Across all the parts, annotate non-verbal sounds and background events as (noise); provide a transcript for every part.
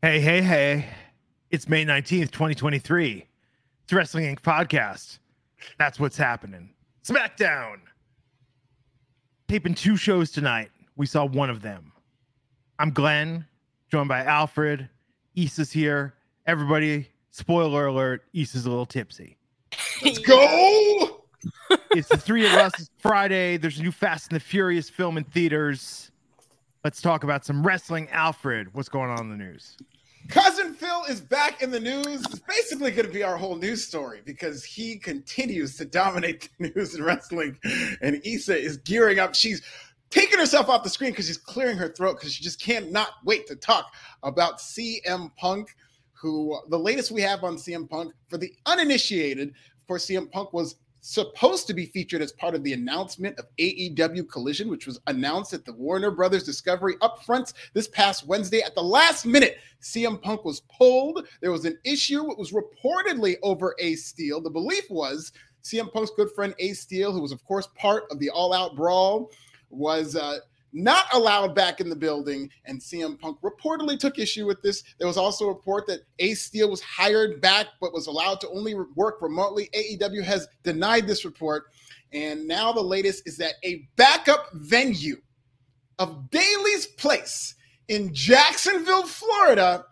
Hey, hey, hey. It's May 19th, 2023. It's the Wrestling Inc. podcast. That's what's happening. SmackDown. Taping two shows tonight. We saw one of them. I'm Glenn, joined by Alfred. Isa's here. Everybody, spoiler alert, Isa's a little tipsy. Let's go. It's the three of us. It's Friday. There's a new Fast and the Furious film in theaters. Let's talk about some wrestling. Alfred, what's going on in the news? Cousin Phil is back in the news. It's basically going to be our whole news story because he continues to dominate (laughs) the news in wrestling. And Isa is gearing up. She's taking herself off the screen because she's clearing her throat because she just can't wait to talk about CM Punk, who the latest we have on CM Punk for the uninitiated. Of course, CM Punk was supposed to be featured as part of the announcement of AEW Collision, which was announced at the Warner Brothers Discovery upfronts this past Wednesday. At the last minute, CM Punk was pulled. There was an issue. It was reportedly over Ace Steel. The belief was CM Punk's good friend Ace Steel, who was, of course, part of the All Out Brawl, was. Uh, not allowed back in the building, and CM Punk reportedly took issue with this. There was also a report that Ace Steel was hired back but was allowed to only work remotely. AEW has denied this report, and now the latest is that a backup venue of Daly's Place in Jacksonville, Florida,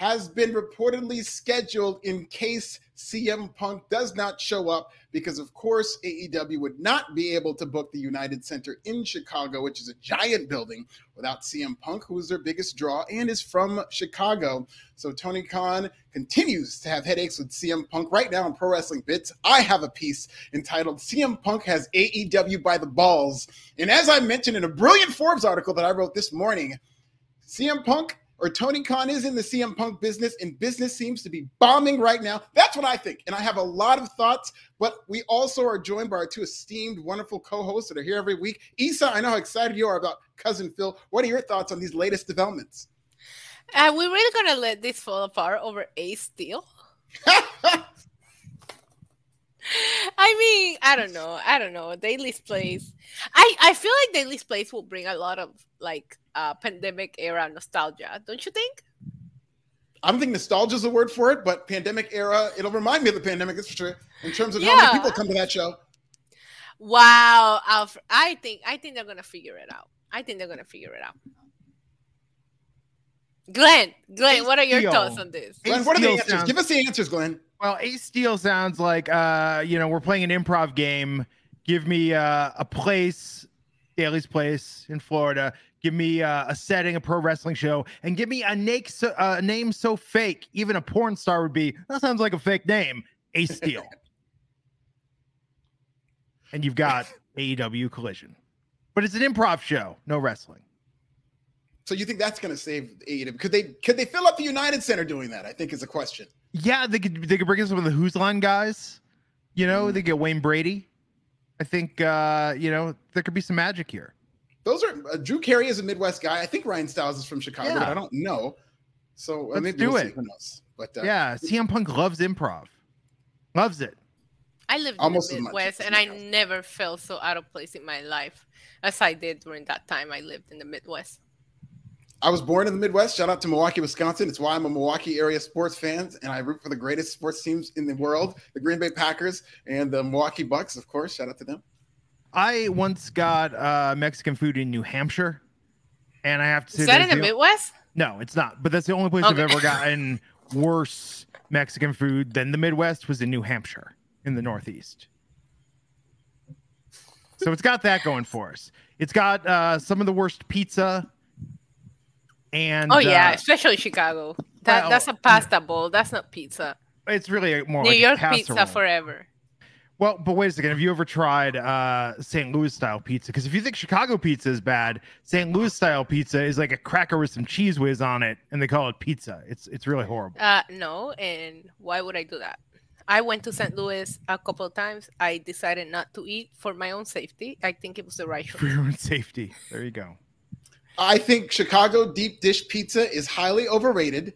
has been reportedly scheduled in case CM Punk does not show up because, of course, AEW would not be able to book the United Center in Chicago, which is a giant building, without CM Punk, who is their biggest draw and is from Chicago. So Tony Khan continues to have headaches with CM Punk. Right now in Pro Wrestling Bits, I have a piece entitled CM Punk has AEW by the balls. And as I mentioned in a brilliant Forbes article that I wrote this morning, CM Punk or Tony Khan is in the CM Punk business, and business seems to be bombing right now. That's what I think. And I have a lot of thoughts, but we also are joined by our two esteemed, wonderful co hosts that are here every week. Isa, I know how excited you are about Cousin Phil. What are your thoughts on these latest developments? Are we really going to let this fall apart over Ace Steel? (laughs) I mean, I don't know. I don't know. Daly's Place. I I feel like Daly's Place will bring a lot of like uh pandemic era nostalgia. Don't you think? I don't think nostalgia is a word for it, but pandemic era, it'll remind me of the pandemic, that's for sure. In terms of yeah. how many people come to that show. Wow, Alfred. I think I think they're gonna figure it out. I think they're gonna figure it out. Glenn, Glenn, what are your Steel. thoughts on this? Glenn, what are the answers? Sounds... Give us the answers, Glenn. Well, Ace Steel sounds like uh, you know, we're playing an improv game. Give me uh, a place, Daly's place in Florida. Give me uh, a setting, a pro wrestling show, and give me a, name so, uh, name so fake, even a porn star would be. That sounds like a fake name, Ace Steel. (laughs) and you've got AEW Collision, but it's an improv show, no wrestling. So you think that's going to save AEW? Could they could they fill up the United Center doing that? I think is a question. Yeah, they could they could bring in some of the Whose Line guys. You know, mm. they get Wayne Brady. I think uh, you know there could be some magic here. Those are uh, Drew Carey is a Midwest guy. I think Ryan Stiles is from Chicago, yeah. but I don't know. So let's maybe do we'll it. But uh, yeah, CM Punk loves improv, loves it. I lived Almost in the Midwest, and I never felt so out of place in my life as I did during that time I lived in the Midwest. I was born in the Midwest. Shout out to Milwaukee, Wisconsin. It's why I'm a Milwaukee area sports fan, and I root for the greatest sports teams in the world: the Green Bay Packers and the Milwaukee Bucks. Of course, shout out to them. I once got uh, Mexican food in New Hampshire, and I have to say, is that in the, the Midwest? No, it's not. But that's the only place okay. I've ever gotten worse Mexican food than the Midwest was in New Hampshire in the Northeast. So it's got that going for us. It's got uh, some of the worst pizza and oh yeah, uh, especially Chicago. That well, that's a pasta bowl. That's not pizza. It's really a more New like York pizza forever. Well, but wait a second. Have you ever tried uh, St. Louis style pizza? Because if you think Chicago pizza is bad, St. Louis style pizza is like a cracker with some cheese whiz on it, and they call it pizza. It's it's really horrible. Uh, no, and why would I do that? I went to St. Louis a couple of times. I decided not to eat for my own safety. I think it was the right For choice. your own safety. There you go. I think Chicago deep dish pizza is highly overrated.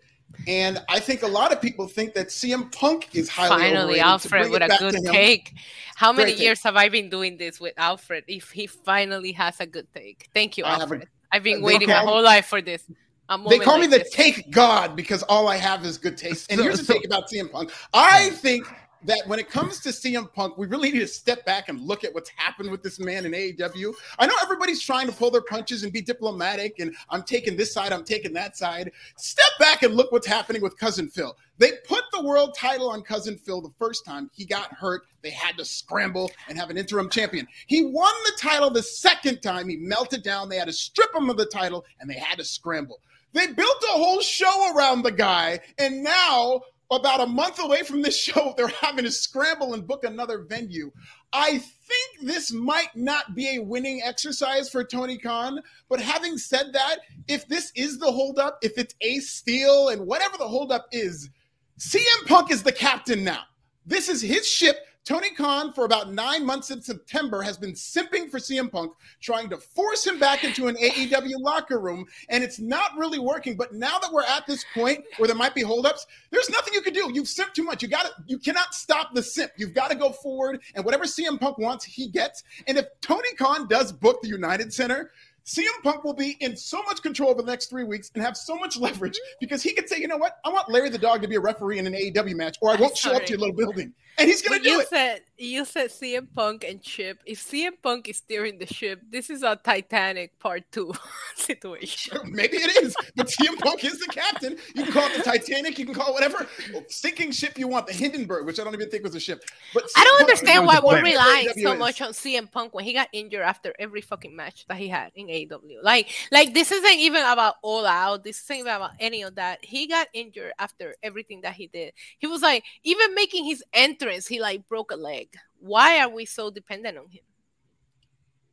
And I think a lot of people think that CM Punk is highly Finally, overrated. Alfred with a good take. How many Great take. years have I been doing this with Alfred? If he finally has a good take, thank you, I have a- Alfred. I've been they waiting my whole life for this. They moment call me the this. take god because all I have is good taste. And here's the so- take about CM Punk. I think that when it comes to CM Punk, we really need to step back and look at what's happened with this man in AEW. I know everybody's trying to pull their punches and be diplomatic, and I'm taking this side, I'm taking that side. Step back and look what's happening with Cousin Phil. They put the world title on Cousin Phil the first time. He got hurt. They had to scramble and have an interim champion. He won the title the second time. He melted down. They had to strip him of the title and they had to scramble. They built a whole show around the guy, and now, about a month away from this (laughs) show, they're having to scramble and book another venue. I think this might not be a winning exercise for Tony Khan, but having said that, if this is the holdup, if it's Ace Steel and whatever the holdup is, CM Punk is the captain now. This is his ship. Tony Khan, for about nine months in September, has been simping for CM Punk, trying to force him back into an AEW locker room, and it's not really working. But now that we're at this point where there might be holdups, there's nothing you can do. You've simped too much. You got to, you cannot stop the simp. You've got to go forward, and whatever CM Punk wants, he gets. And if Tony Khan does book the United Center, CM Punk will be in so much control over the next three weeks and have so much leverage because he can say, you know what, I want Larry the Dog to be a referee in an AEW match, or I won't show up to your little building. And he's gonna But do you it. said you said CM Punk and Chip. If CM Punk is steering the ship, this is a Titanic Part Two (laughs) situation. Maybe it is, but CM Punk is the captain. You can call it the Titanic, you can call it whatever sinking ship you want, the Hindenburg, which I don't even think was a ship. But I don't Punk understand why we're relying so is. much on CM Punk when he got injured after every fucking match that he had in AEW. Like, like this isn't even about All Out. This isn't even about any of that. He got injured after everything that he did. He was like, even making his entrance, he like broke a leg. Why are we so dependent on him?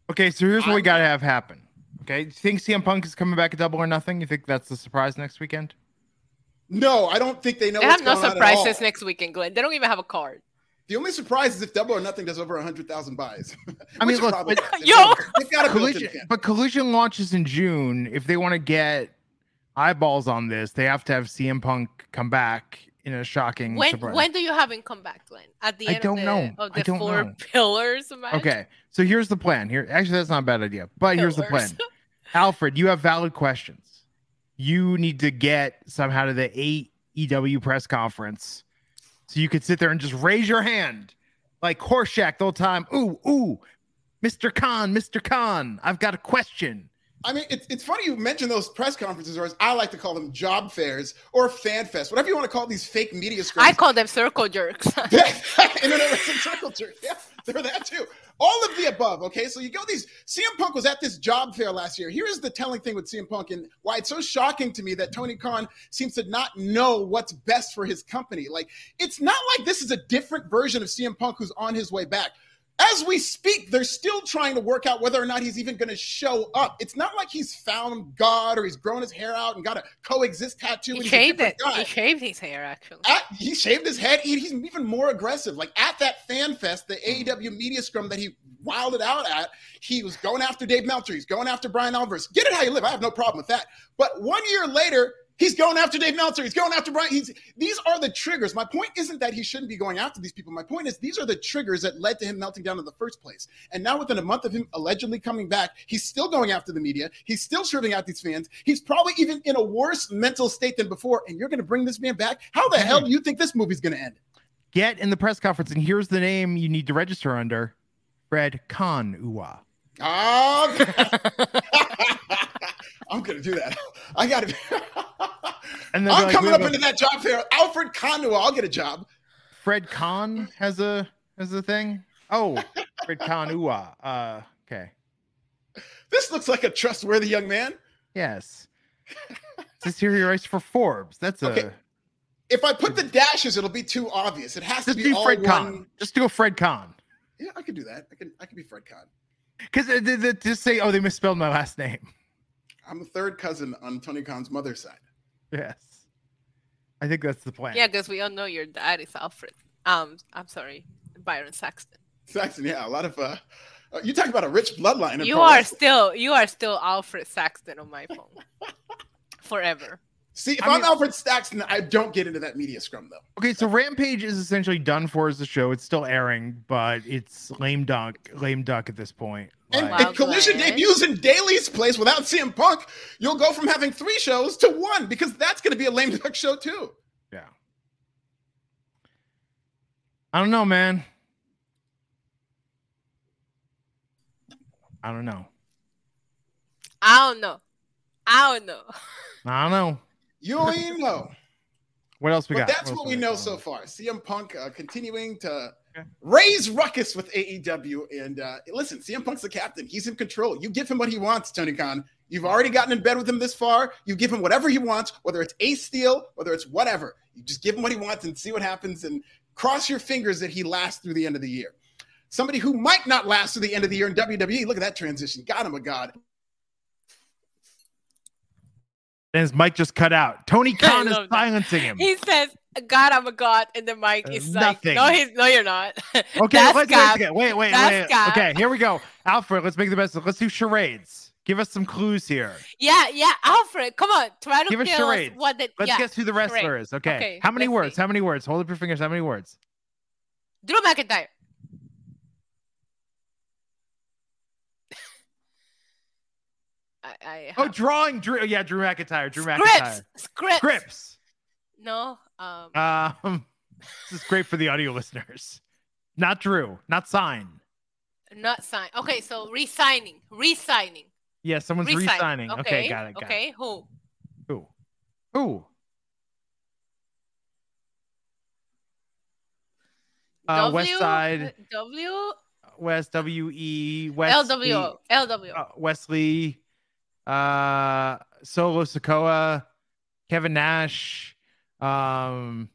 Okay, so here's what we got to have happen. Okay, you think CM Punk is coming back at Double or Nothing? You think that's the surprise next weekend? No, I don't think they know They what's have no going on at all. surprises next weekend, Glenn. They don't even have a card. The only surprise is if Double or Nothing does over 100,000 buys. (laughs) I mean, Which look, probably but- happens. Yo! Got a Collision, but Collision launches in June. If they want to get eyeballs on this, they have to have CM Punk come back in a shocking When surprise. when do you have him come back, Glenn? At the I end don't of the, know. of I don't four know. pillars match? Okay, so here's the plan. Here, actually, that's not a bad idea. But here's the plan. (laughs) Alfred, you have valid questions. You need to get somehow to the AEW press conference so you could sit there and just raise your hand like Horshack the whole time. Ooh, ooh, Mr. Khan, Mr. Khan, I've got a question. I mean, it's, it's funny you mention those press conferences, or as I like to call them, job fairs or fan fest, whatever you want to call these fake media scrums. I call them circle jerks. (laughs) Internet circle jerk. Yeah, they're that too. All of the above. Okay, so you go these. CM Punk was at this job fair last year. Here is the telling thing with CM Punk, and why it's so shocking to me that Tony Khan seems to not know what's best for his company. Like, it's not like this is a different version of CM Punk who's on his way back. As we speak, they're still trying to work out whether or not he's even going to show up. It's not like he's found God or he's grown his hair out and got a coexist tattoo. he and he's a shaved it. guy He shaved his hair actually. at, he shaved his head. He- he's even more aggressive. Like at that fan fest, the mm. AEW media scrum that he wilded out at, he was going after Dave Meltzer. He's going after Bryan Alvarez. Get it how you live. I have no problem with that. But one year later, he's going after Dave Meltzer. He's going after Brian. He's, these are the triggers. My point isn't that he shouldn't be going after these people. My point is these are the triggers that led to him melting down in the first place. And now within a month of him allegedly coming back, he's still going after the media. He's still serving out these fans. He's probably even in a worse mental state than before. And you're going to bring this man back? How the hell do you think this movie's going to end? Get in the press conference, and here's the name you need to register under Fred Khan Uwa. Oh, I'm going to do that. (laughs) I got to. (laughs) And then I'm like, coming up a- into that job fair. Alfred Konuwa, I'll get a job. Fred Khan has a has a thing. Oh, (laughs) Fred Uwa. Uh, okay. This looks like a trustworthy young man. Yes. This here he writes for Forbes. That's a Okay. If I put the dashes, it'll be too obvious. It has to be Fred one. Khan. Just do a Fred Khan. Yeah, I could do that. I can I could be Fred Khan. Because just say, oh, they misspelled my last name. I'm a third cousin on Tony Khan's mother's side. Yes. I think that's the plan. Yeah, because we all know your dad is Alfred. Um, I'm sorry, Byron Saxton. Saxton, yeah, a lot of uh, uh you talk about a rich bloodline. You are still you are still Alfred Saxton on my phone. (laughs) Forever. See, if I I am mean- Alfred Saxton, I don't get into that media scrum though. Okay, so Rampage is essentially done for as a show. It's still airing, but it's lame duck, lame duck at this point. And Like, Wow. if Collision Glenn. debuts in Daly's place without CM Punk, you'll go from having three shows to one because that's going to be a lame duck show too. yeah. I don't know, man. I don't know. I don't know. I don't know. I don't know. You ain't know. (laughs) What else we but got? that's else what we know so far. CM Punk uh, continuing to Okay. raise ruckus with AEW. And uh, listen, CM Punk's the captain. He's in control. You give him what he wants, Tony Khan. You've already gotten in bed with him this far. You give him whatever he wants, whether it's ace steel, whether it's whatever. You just give him what he wants and see what happens and cross your fingers that he lasts through the end of the year. Somebody who might not last through the end of the year in WWE. Look at that transition. God, I'm a god. And his mic just cut out. Tony (laughs) Khan is love that. silencing him. He says, "God, I'm a god," and the mic Uh, is like, nothing. "No, he's no, you're not." (laughs) Okay, let's wait, wait, wait, That's wait. Okay, here we go. Alfred, let's make the best. Let's do charades. Give us some clues here. Yeah, yeah, Alfred, come on, try to Give us tell us what the Let's yeah. guess who the wrestler charade. is. Okay. Okay, How many words? see. How many words? Hold up your fingers. How many words? Drew McIntyre. I, I Oh, drawing Drew. Yeah, Drew McIntyre. Drew scripts, McIntyre. scripts, Scripts. No, um, Um, (laughs) this is great for the audio listeners. Not Drew. Not sign. not sign. Okay, so resigning, resigning, Yeah, someone's resigning. re-signing. Okay, Okay, got it. Got okay, who? it. Who? Who? Uh, W, West Side, W, West W E West LWO, LWO. uh, Wesley, uh, Solo Sikoa, Kevin Nash. Um,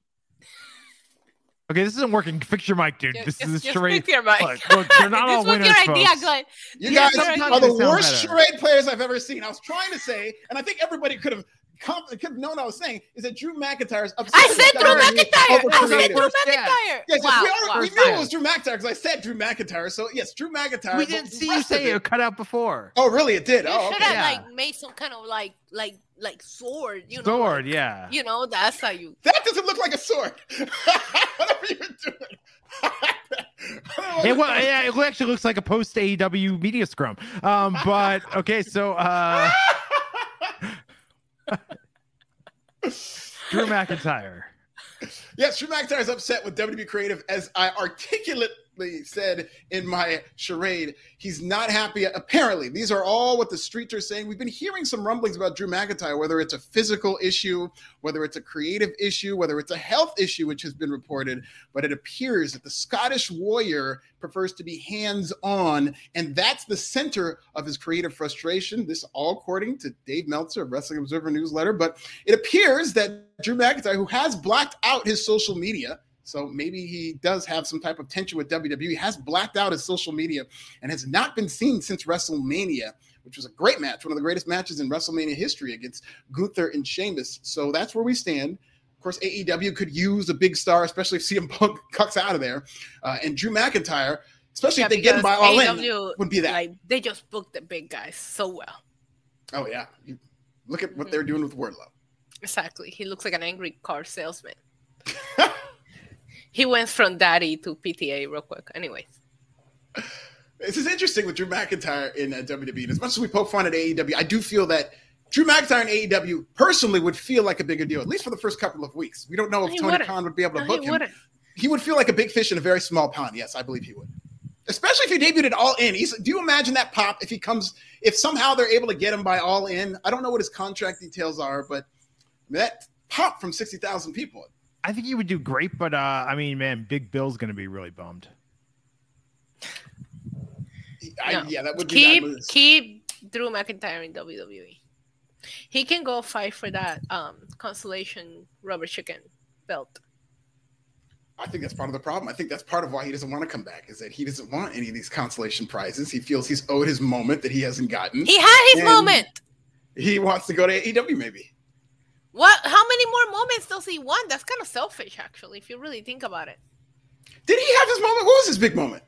okay, this isn't working. Fix your mic, dude. Just- this just- is a charade. fix your mic. Look, look, they're not this (laughs) all was winners, your idea, folks. Glenn. You Yeah, guys are the worst charade players I've ever seen. I was trying to say, and I think everybody could have com- could have known what I was saying, is that Drew McIntyre's upset. I said Drew McIntyre. over I said. Drew McIntyre. Yes, wow, we, are, wow. we knew it was Drew McIntyre because I said Drew McIntyre. So yes, Drew McIntyre. We didn't see you say it- it cut out before. Oh, really? It did. You Oh, should okay. have Yeah. like made some kind of like like like sword, you know. Sword, like- yeah. You know, that's how you That doesn't look like a sword. (laughs) Whatever you're doing. I don't know It, what well, yeah, it actually looks like a post AEW media scrum. Um, but okay, so uh, (laughs) Drew McIntyre. Yes, Drew McIntyre is upset with WWE Creative, as I articulately said in my charade. He's not happy. Apparently, these are all what the streets are saying. We've been hearing some rumblings about Drew McIntyre, whether it's a physical issue, whether it's a creative issue, whether it's a health issue, which has been reported. But it appears that the Scottish Warrior prefers to be hands on, and that's the center of his creative frustration. This all according to Dave Meltzer of Wrestling Observer newsletter. But it appears that Drew McIntyre, who has blacked out his social media, so maybe he does have some type of tension with WWE, He has blacked out his social media and has not been seen since WrestleMania, which was a great match, one of the greatest matches in WrestleMania history against Gunther and Sheamus. So that's where we stand. Of course, AEW could use a big star, especially if (laughs) CM Punk cuts out of there. Uh, and Drew McIntyre, especially Yeah, if they get him by all in, AEW, would be that. Like they just booked the big guys so well. oh, yeah. You- look at what they're doing with Wardlow. Exactly. He looks like an angry car salesman. (laughs) he went from daddy to PTA real quick. Anyways. This is interesting with Drew McIntyre in uh, WWE. And as much as we poke fun at AEW, I do feel that Drew McIntyre in AEW personally would feel like a bigger deal, at least for the first couple of weeks. We don't know if He Tony wouldn't. Khan would be able to No, book he him. wouldn't. He would feel like a big fish in a very small pond. Yes, I believe he would. Especially if he debuted at All In. He's, do you imagine that pop if he comes, if somehow they're able to get him by All In? I don't know what his contract details are, but that pop from 60,000 people. I think he would do great, but uh, I mean, man, Big Bill's gonna be really bummed. I, No. Yeah, that would be keep that keep Drew McIntyre in WWE. He can go fight for that um consolation rubber chicken belt. I think that's part of the problem. I think that's part of why he doesn't want to come back is that he doesn't want any of these consolation prizes. He feels he's owed his moment that he hasn't gotten. He had his And- moment. He wants to go to AEW maybe. What? How many more moments does he want? That's kind of selfish, actually, if you really think about it. Did he have his moment? What was his big moment?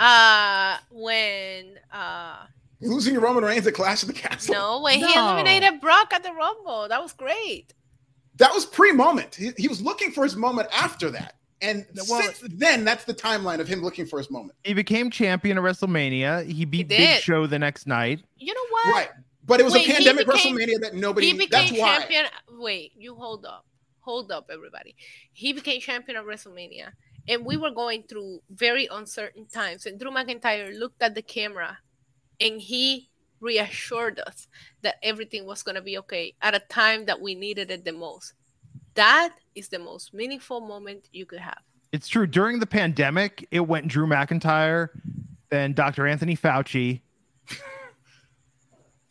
Uh, when uh, Losing to Roman Reigns at Clash of the Castle. no, when he eliminated Brock at the Rumble, that was great. That was pre-moment. He, he was looking for his moment after that. And Well- since then, that's the timeline of him looking for his moment. He became champion of WrestleMania. He beat Big. Show the next night. You know what? Right. But it was Wait, a pandemic became- WrestleMania that nobody He became that's why. champion. Wait, you hold up. Hold up, everybody. He became champion of WrestleMania. And we were going through very uncertain times. And Drew McIntyre looked at the camera and he reassured us that everything was going to be okay at a time that we needed it the most. That is the most meaningful moment you could have. It's true. During the pandemic, it went Drew McIntyre, then Dr. Anthony Fauci,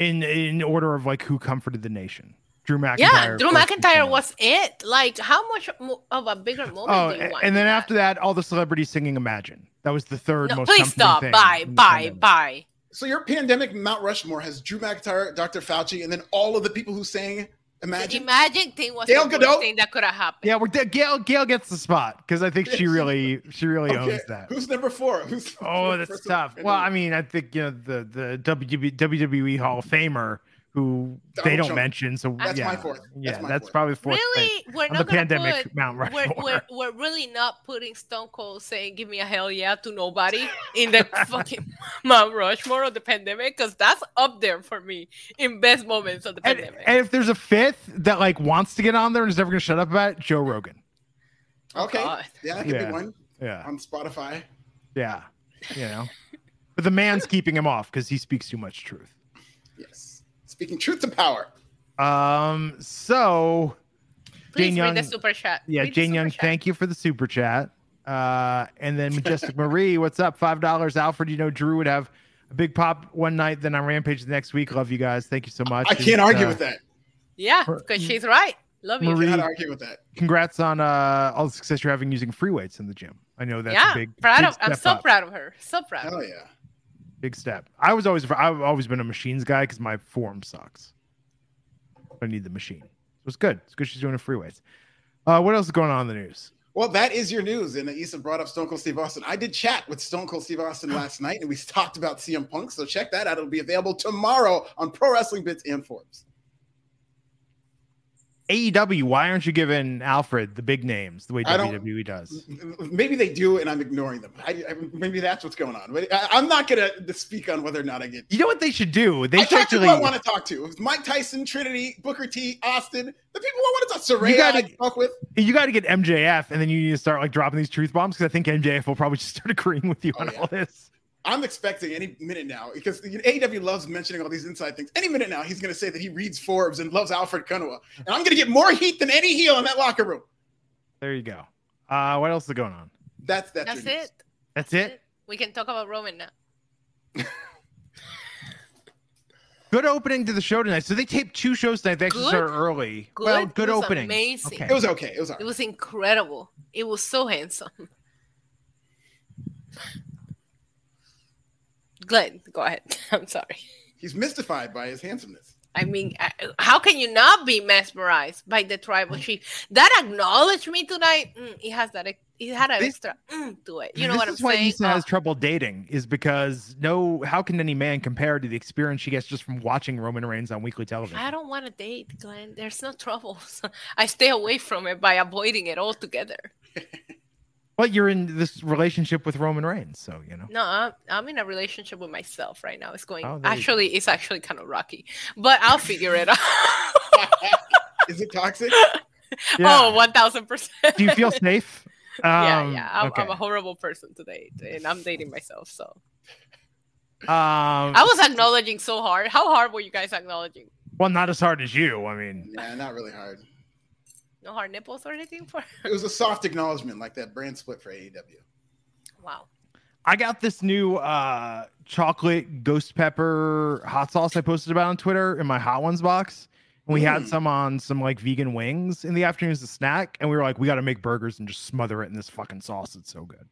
in in order of like who comforted the nation. Drew McIntyre. yeah, Drew McIntyre was it. Like, how much of a bigger moment Oh, do you want? and then than after that, all the celebrities singing "Imagine." That was the third No, most. please stop. thing Bye, bye, bye. So your pandemic Mount Rushmore has Drew McIntyre, Dr. Fauci, and then all of the people who sang The Imagine. Imagine thing was Gal Gadot? thing that could have happened. Yeah, we're Gail. Gail gets the spot because I think she (laughs) really, she really Okay, owns that. Who's number four? Who's Oh, that's tough. Well, I mean, I think you know the the WWE Hall of Famer who they don't Trump. mention. So That's yeah, my fourth. That's Yeah, my that's fourth. probably fourth. place Really, we're on not the gonna pandemic put, Mount we're, Rushmore. we're, (laughs) we're really not putting Stone Cold saying "Give me a hell yeah" to nobody in the (laughs) fucking Mount Rushmore of the pandemic because that's up there for me in best moments of the and, pandemic. and if there's a fifth that like wants to get on there and is never gonna shut up about it, Joe Rogan. Oh, okay. God. Yeah, that could Yeah. be one Yeah, on Spotify. yeah, you know. But the man's keeping him off because he speaks too much truth. Yes. Speaking truth to power. Um. So Please Jane read Young- the super chat. yeah, Read Jane Young, chat. thank you for the super chat. Uh, and then Majestic Marie, what's up? Five dollars, Alfred. You know Drew would have a big pop one night, then on Rampage the next week. Love you guys. Thank you so much. I can't argue Uh, with that. Yeah, because she's right. Love you. Marie- Cannot argue with that. Congrats on uh all the success you're having using free weights in the gym. I know that's yeah, a big, proud big of. I'm so up. proud of her. So proud. Hell yeah. Big step. I was always I've always been a machines guy because my form sucks. I need the machine. So it's good. It's good she's doing a free weights. Uh, what else is going on in the news? Well, that is your news. And Isa brought up Stone Cold Steve Austin. I did chat with Stone Cold Steve Austin (laughs) last night, and we talked about CM Punk. So check that out. It'll be available tomorrow on Pro Wrestling Bits and Forbes. AEW, why aren't you giving Alfred the big names the way WWE does? Maybe they do, and I'm ignoring them. I, I- maybe that's what's going on. But I, I'm not going to speak on whether or not I get. You know what they should do? They I should talk to actually. I want to talk to. Mike Tyson, Trinity, Booker T, Austin, the people I want to talk. Soraya, gotta- I talk with. You got to get MJF, and then you need to start like dropping these truth bombs because I think MJF will probably (laughs) just start agreeing with you Oh, on yeah. all this. I'm expecting any minute now because you know, AEW loves mentioning all these inside things. Any minute now, he's going to say that he reads Forbes and loves Alfred Konuwa, and I'm going to get more heat than any heel in that locker room. There you go. Uh, what else is going on? That's that's, That's your news. it. That's it. We can talk about Roman now. (laughs) Good opening to the show tonight. So they taped two shows tonight. They actually Good. started early. Good. Well, good opening. It was opening. amazing. Okay. It was okay. It was all It was incredible. It was so handsome. Glenn, go ahead. (laughs) I'm sorry. He's mystified by his handsomeness. I mean, how can you not be mesmerized by the tribal chief? That acknowledged me tonight. Mm, it has that. He had an extra mm, to it. You know what I'm saying? This is why? Isa has Oh, trouble dating is because no, how can any man compare to the experience she gets just from watching Roman Reigns on weekly television? I don't want to date, Glenn. There's no troubles. (laughs) I stay away from it by avoiding it altogether. (laughs) But you're in this relationship with Roman Reigns, so you know. No, I'm, I'm in a relationship with myself right now. It's going Oh, there go. actually, it's actually kind of rocky, but I'll figure it out. (laughs) Is it toxic? (laughs) Oh, 1000%. Do you feel safe? (laughs) yeah, Um, yeah. I'm, okay. I'm a horrible person to date, and I'm dating myself. So Um, I was acknowledging so hard. How hard were you guys acknowledging? well, not as hard as you. I mean, Yeah, not really hard. No hard nipples or anything for? It was a soft acknowledgement, like that brand split for AEW. Wow. I got this new uh chocolate ghost pepper hot sauce I posted about on Twitter in my hot ones box. And we had Mm. some on some like vegan wings in the afternoon as a snack. And we were like, we got to make burgers and just smother it in this fucking sauce. It's so good.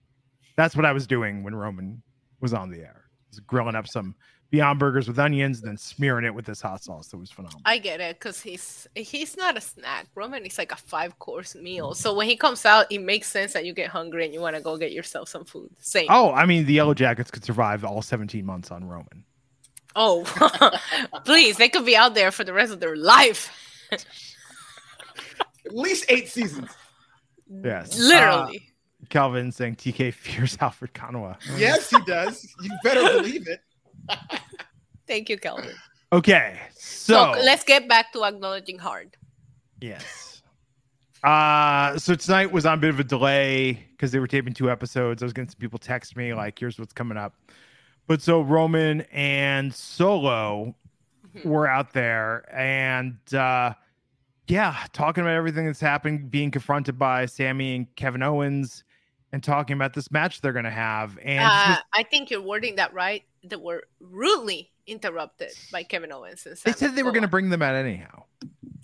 That's what I was doing when Roman was on the air. Was grilling up some Beyond Burgers with onions, then smearing it with this hot sauce. That was phenomenal. I get it because he's he's not a snack. Roman is like a five course meal. So when he comes out, it makes sense that you get hungry and you want to go get yourself some food. Same. Oh, I mean, the Yellow Jackets could survive all 17 months on Roman. Oh, (laughs) please, they could be out there for the rest of their life. (laughs) At least eight seasons. Yes. (laughs) Literally. Ah, Calvin saying TK fears Alfred Konuwa. Yes, he does. You better believe it. Thank you, Calvin. Okay. So, So, let's get back to acknowledging hard. yes. Uh so tonight was on a bit of a delay because they were taping two episodes. I was getting some people text me like, here's what's coming up. But so Roman and Solo Mhm. were out there and uh yeah, talking about everything that's happened, being confronted by Sammy and Kevin Owens and talking about this match they're gonna have. And Uh, was- I think you're wording that right. They were rudely interrupted by Kevin Owens. And they said they were gonna bring them out anyhow.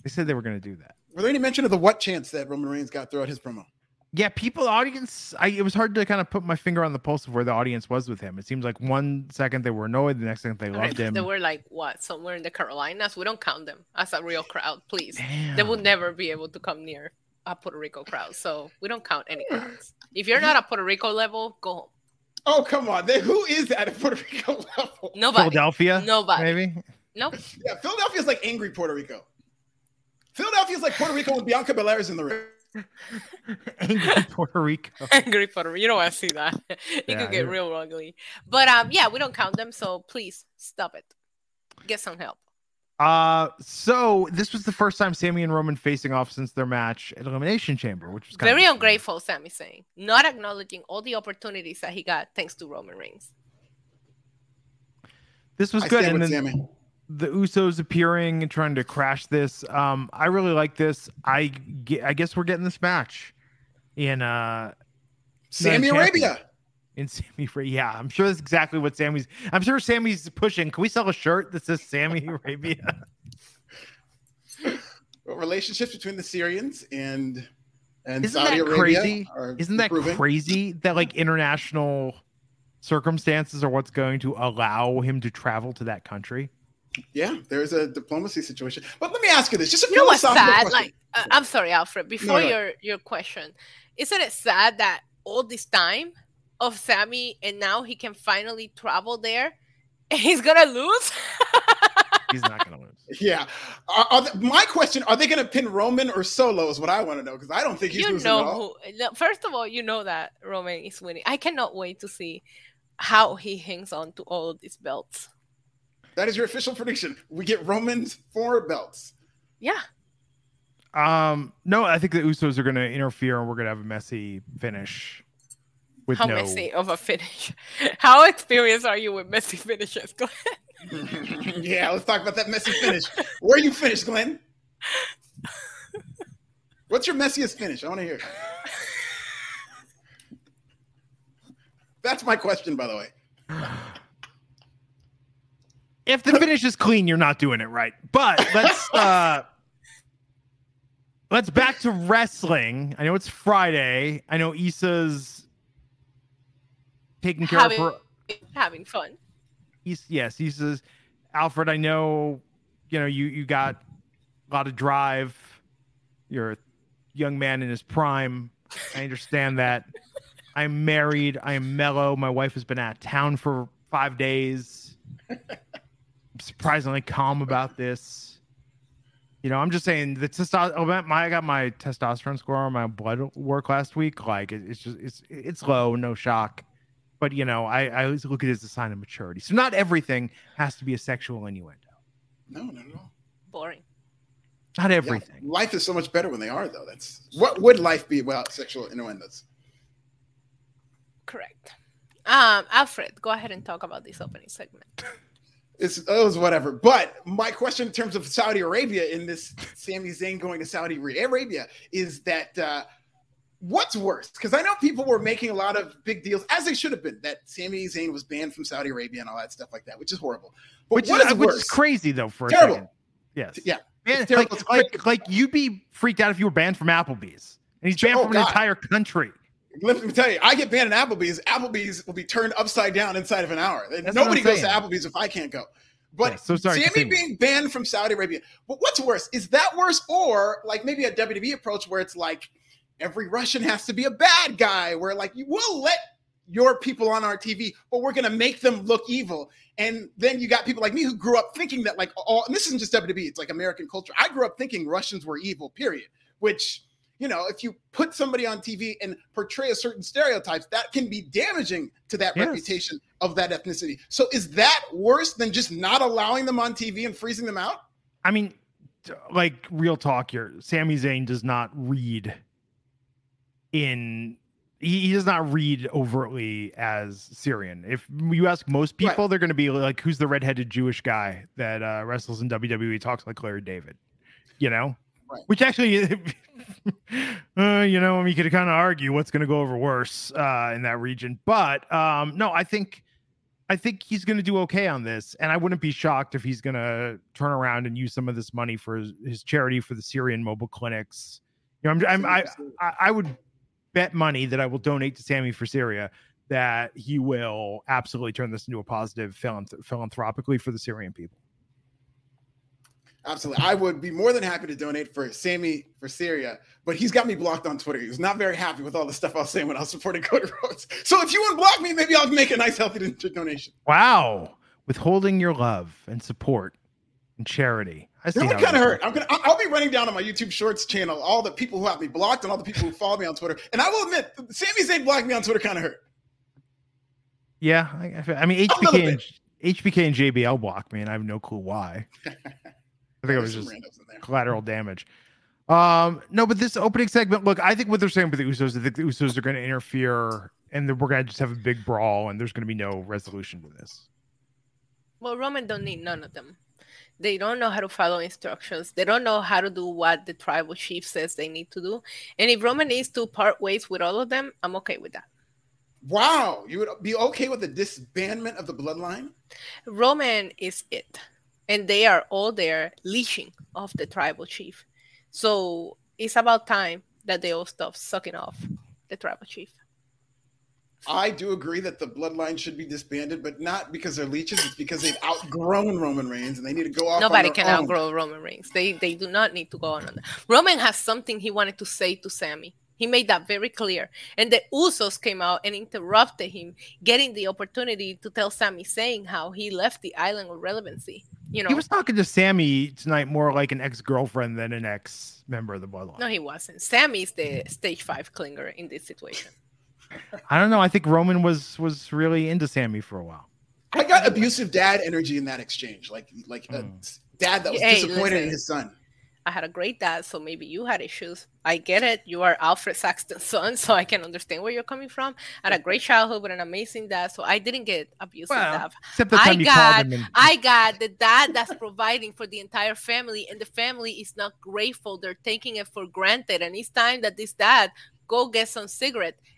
They said they were gonna do that. Were there any mention of the what chance that Roman Reigns got throughout his promo? Yeah, people, audience. I, it was hard to kind of put my finger on the pulse of where the audience was with him. It seems like one second they were annoyed, the next second they All right, loved him. They were like what? Somewhere in the Carolinas. We don't count them as a real crowd, please. They Damn. would never be able to come near a Puerto Rico crowd. So we don't count any crowds. If you're not a Puerto Rico level, go home. Oh, come on. Then who is that at Puerto Rico (laughs) level? Nobody. Philadelphia, Nobody. maybe. Nope. Yeah, Philadelphia's like angry Puerto Rico. Philadelphia's like Puerto Rico when Bianca Belair's in the ring. (laughs) Angry Puerto Rico. (laughs) Angry Puerto Rico. You don't want to see that. it Yeah, could get you're- real ugly. But um, yeah, we don't count them. So please stop it. Get some help. Uh, so this was the first time Sammy and Roman facing off since their match at Elimination Chamber, which was kind Very of ungrateful, Sami Zayn, not acknowledging all the opportunities that he got thanks to Roman Reigns. This was I good, and then Sammy. the Usos appearing and trying to crash this. Um, I really like this. I I guess we're getting this match in uh Sammy champion. Arabia. In (laughs) Sammy Fra- Yeah, I'm sure that's exactly what Sammy's. I'm sure Sammy's pushing. Can we sell a shirt that says Sammy (laughs) Arabia? (laughs) Relationships between the Syrians and and Isn't Saudi that Arabia crazy? are Isn't that improving. crazy that like international circumstances are what's going to allow him to travel to that country? Yeah, there's a diplomacy situation. But let me ask you this: just a You know what's sad? question. Like, uh, I'm sorry, Alfred. Before no. your your question, isn't it sad that all this time of Sammy and now he can finally travel there, (laughs) and he's gonna lose? (laughs) He's not going to lose. (laughs) Yeah. Are, are the- my question: Are they going to pin Roman or Solo? Is what I want to know because I don't think he's you losing at all. who? no, First of all, you know that Roman is winning. I cannot wait to see how he hangs on to all of these belts. That is your official prediction. We get Roman's four belts. Yeah, Um, no, I think the Usos are going to interfere, and we're going to have a messy finish. With how no, messy of a finish? (laughs) How experienced are you with messy finishes? (laughs) Glenn? (laughs) yeah, let's talk about that messy finish. Where you finished, Glenn? What's your messiest finish? I want to hear. That's my question, by the way. if the finish is clean, you're not doing it right. But let's uh let's back to wrestling. I know it's Friday. I know Isa's taking care having, of her. having fun. Isa, yes, he says, Alfred. I know. You know you you got a lot of drive. You're a young man in his prime. I understand that. I'm married. I am mellow. My wife has been out of town for five days. I'm surprisingly calm about this. You know, I'm just saying the testosterone. My I got my testosterone score on my blood work last week. Like it, it's just it's it's low, no shock. But you know, I I always look at it as a sign of maturity. So not everything has to be a sexual innuendo. No, no, no. Boring. Not Yeah, everything. life is so much better when they are, though. That's what would life be without sexual innuendos? Correct. Um, Alfred, go ahead and talk about this opening segment. It's it was whatever. But my question in terms of Saudi Arabia in this Sami Zayn going to Saudi Arabia is that uh, what's worse? Because I know people were making a lot of big deals, as they should have been, that Sami Zayn was banned from Saudi Arabia and all that stuff like that, which is horrible. But Which what is, is which is crazy though for a Terrible. second. Yes. Yeah. Man, It's terrible. like, It's like- like, like you'd be freaked out if you were banned from Applebee's, and he's banned Oh, from God. an entire country. Let me tell you, I get banned at Applebee's. Applebee's will be turned upside down inside of an hour. That's Nobody goes to. Applebee's if I can't go. But Yeah, so sorry, Sammy continue. being banned from Saudi Arabia. But what's worse? Is that worse, or like maybe a WWE approach where it's like every Russian has to be a bad guy, We're like you will let your people on our TV, but we're gonna make them look evil. And then you got people like me who grew up thinking that like all and this isn't just WWE, it's like American culture. I grew up thinking Russians were evil, period. Which you know, if you put somebody on TV and portray a certain stereotypes, that can be damaging to that Yes. reputation of that ethnicity. So is that worse than just not allowing them on TV and freezing them out? I mean, like real talk here. Sami Zayn does not read in. He, does not read overtly as Syrian. If you ask most Right. people, they're going to be like, "Who's the redheaded Jewish guy that uh, wrestles in WWE? Talks like Larry David," you know. Right. Which actually, (laughs) uh, you know, I mean, you could kind of argue what's going to go over worse uh, in that region. But um, no, I think I think he's going to do okay on this, and I wouldn't be shocked if he's going to turn around and use some of this money for his, his charity for the Syrian mobile clinics. You know, I'm, I'm I, I I would bet money that I will donate to Sammy for Syria that he will absolutely turn this into a positive philanth- philanthropically for the Syrian people. Absolutely. I would be more than happy to donate for Sammy for Syria, but he's got me blocked on Twitter. He was not very happy with all the stuff I was saying when I was supporting Cody Rhodes. So if you unblock me, maybe I'll make a nice, healthy donation. Wow, withholding your love and support and charity. I see That how would kind of hurt. I'm gonna. I- I'll be running down on my YouTube Shorts channel all the people who have me blocked and all the people who follow me on Twitter. And I will admit, Sami Zayn blocked me on Twitter kind of hurt. Yeah, I, I mean HBK and, HBK and JBL blocked me, and I have no clue why. (laughs) I think it was just some randos in there. collateral damage. Um, no, but this opening segment, look, I think what they're saying with the Usos, I think the Usos are going to interfere, and then we're going to just have a big brawl, and there's going to be no resolution to this. Well, Roman don't need none of them. They don't know how to follow instructions. They don't know how to do what the tribal chief says they need to do. And if Roman needs to part ways with all of them, I'm okay with that. Wow, you would be okay with the disbandment of the bloodline? Roman is it. And they are all there leashing off the tribal chief. So it's about time that they all stop sucking off the tribal chief. I do agree that the bloodline should be disbanded, but not because they're leeches. It's because they've outgrown Roman Reigns and they need to go off. on Nobody their can own. outgrow Roman Reigns. They they do not need to go on. that. Roman has something he wanted to say to Sammy. He made that very clear. And the Usos came out and interrupted him, getting the opportunity to tell Sami Zayn how he left the island of relevancy. You know, He was talking to Sammy tonight more like an ex girlfriend than an ex member of the bloodline. no, he wasn't. Sammy's the stage five clinger in this situation. I don't know. I think Roman was was really into Sammy for a while. I got abusive dad energy in that exchange, like like a Hmm. dad that was Hey, disappointed in his son. I had a great dad, so maybe you had issues. I get it. You are Alfred Saxton's son, so I can understand where you're coming from. I had a great childhood with an amazing dad, so I didn't get abused with Well, that. except the I time you got- called him. And, I got the dad that's providing for the entire family, and the family is not grateful. They're taking it for granted, and it's time that this dad go get some cigarette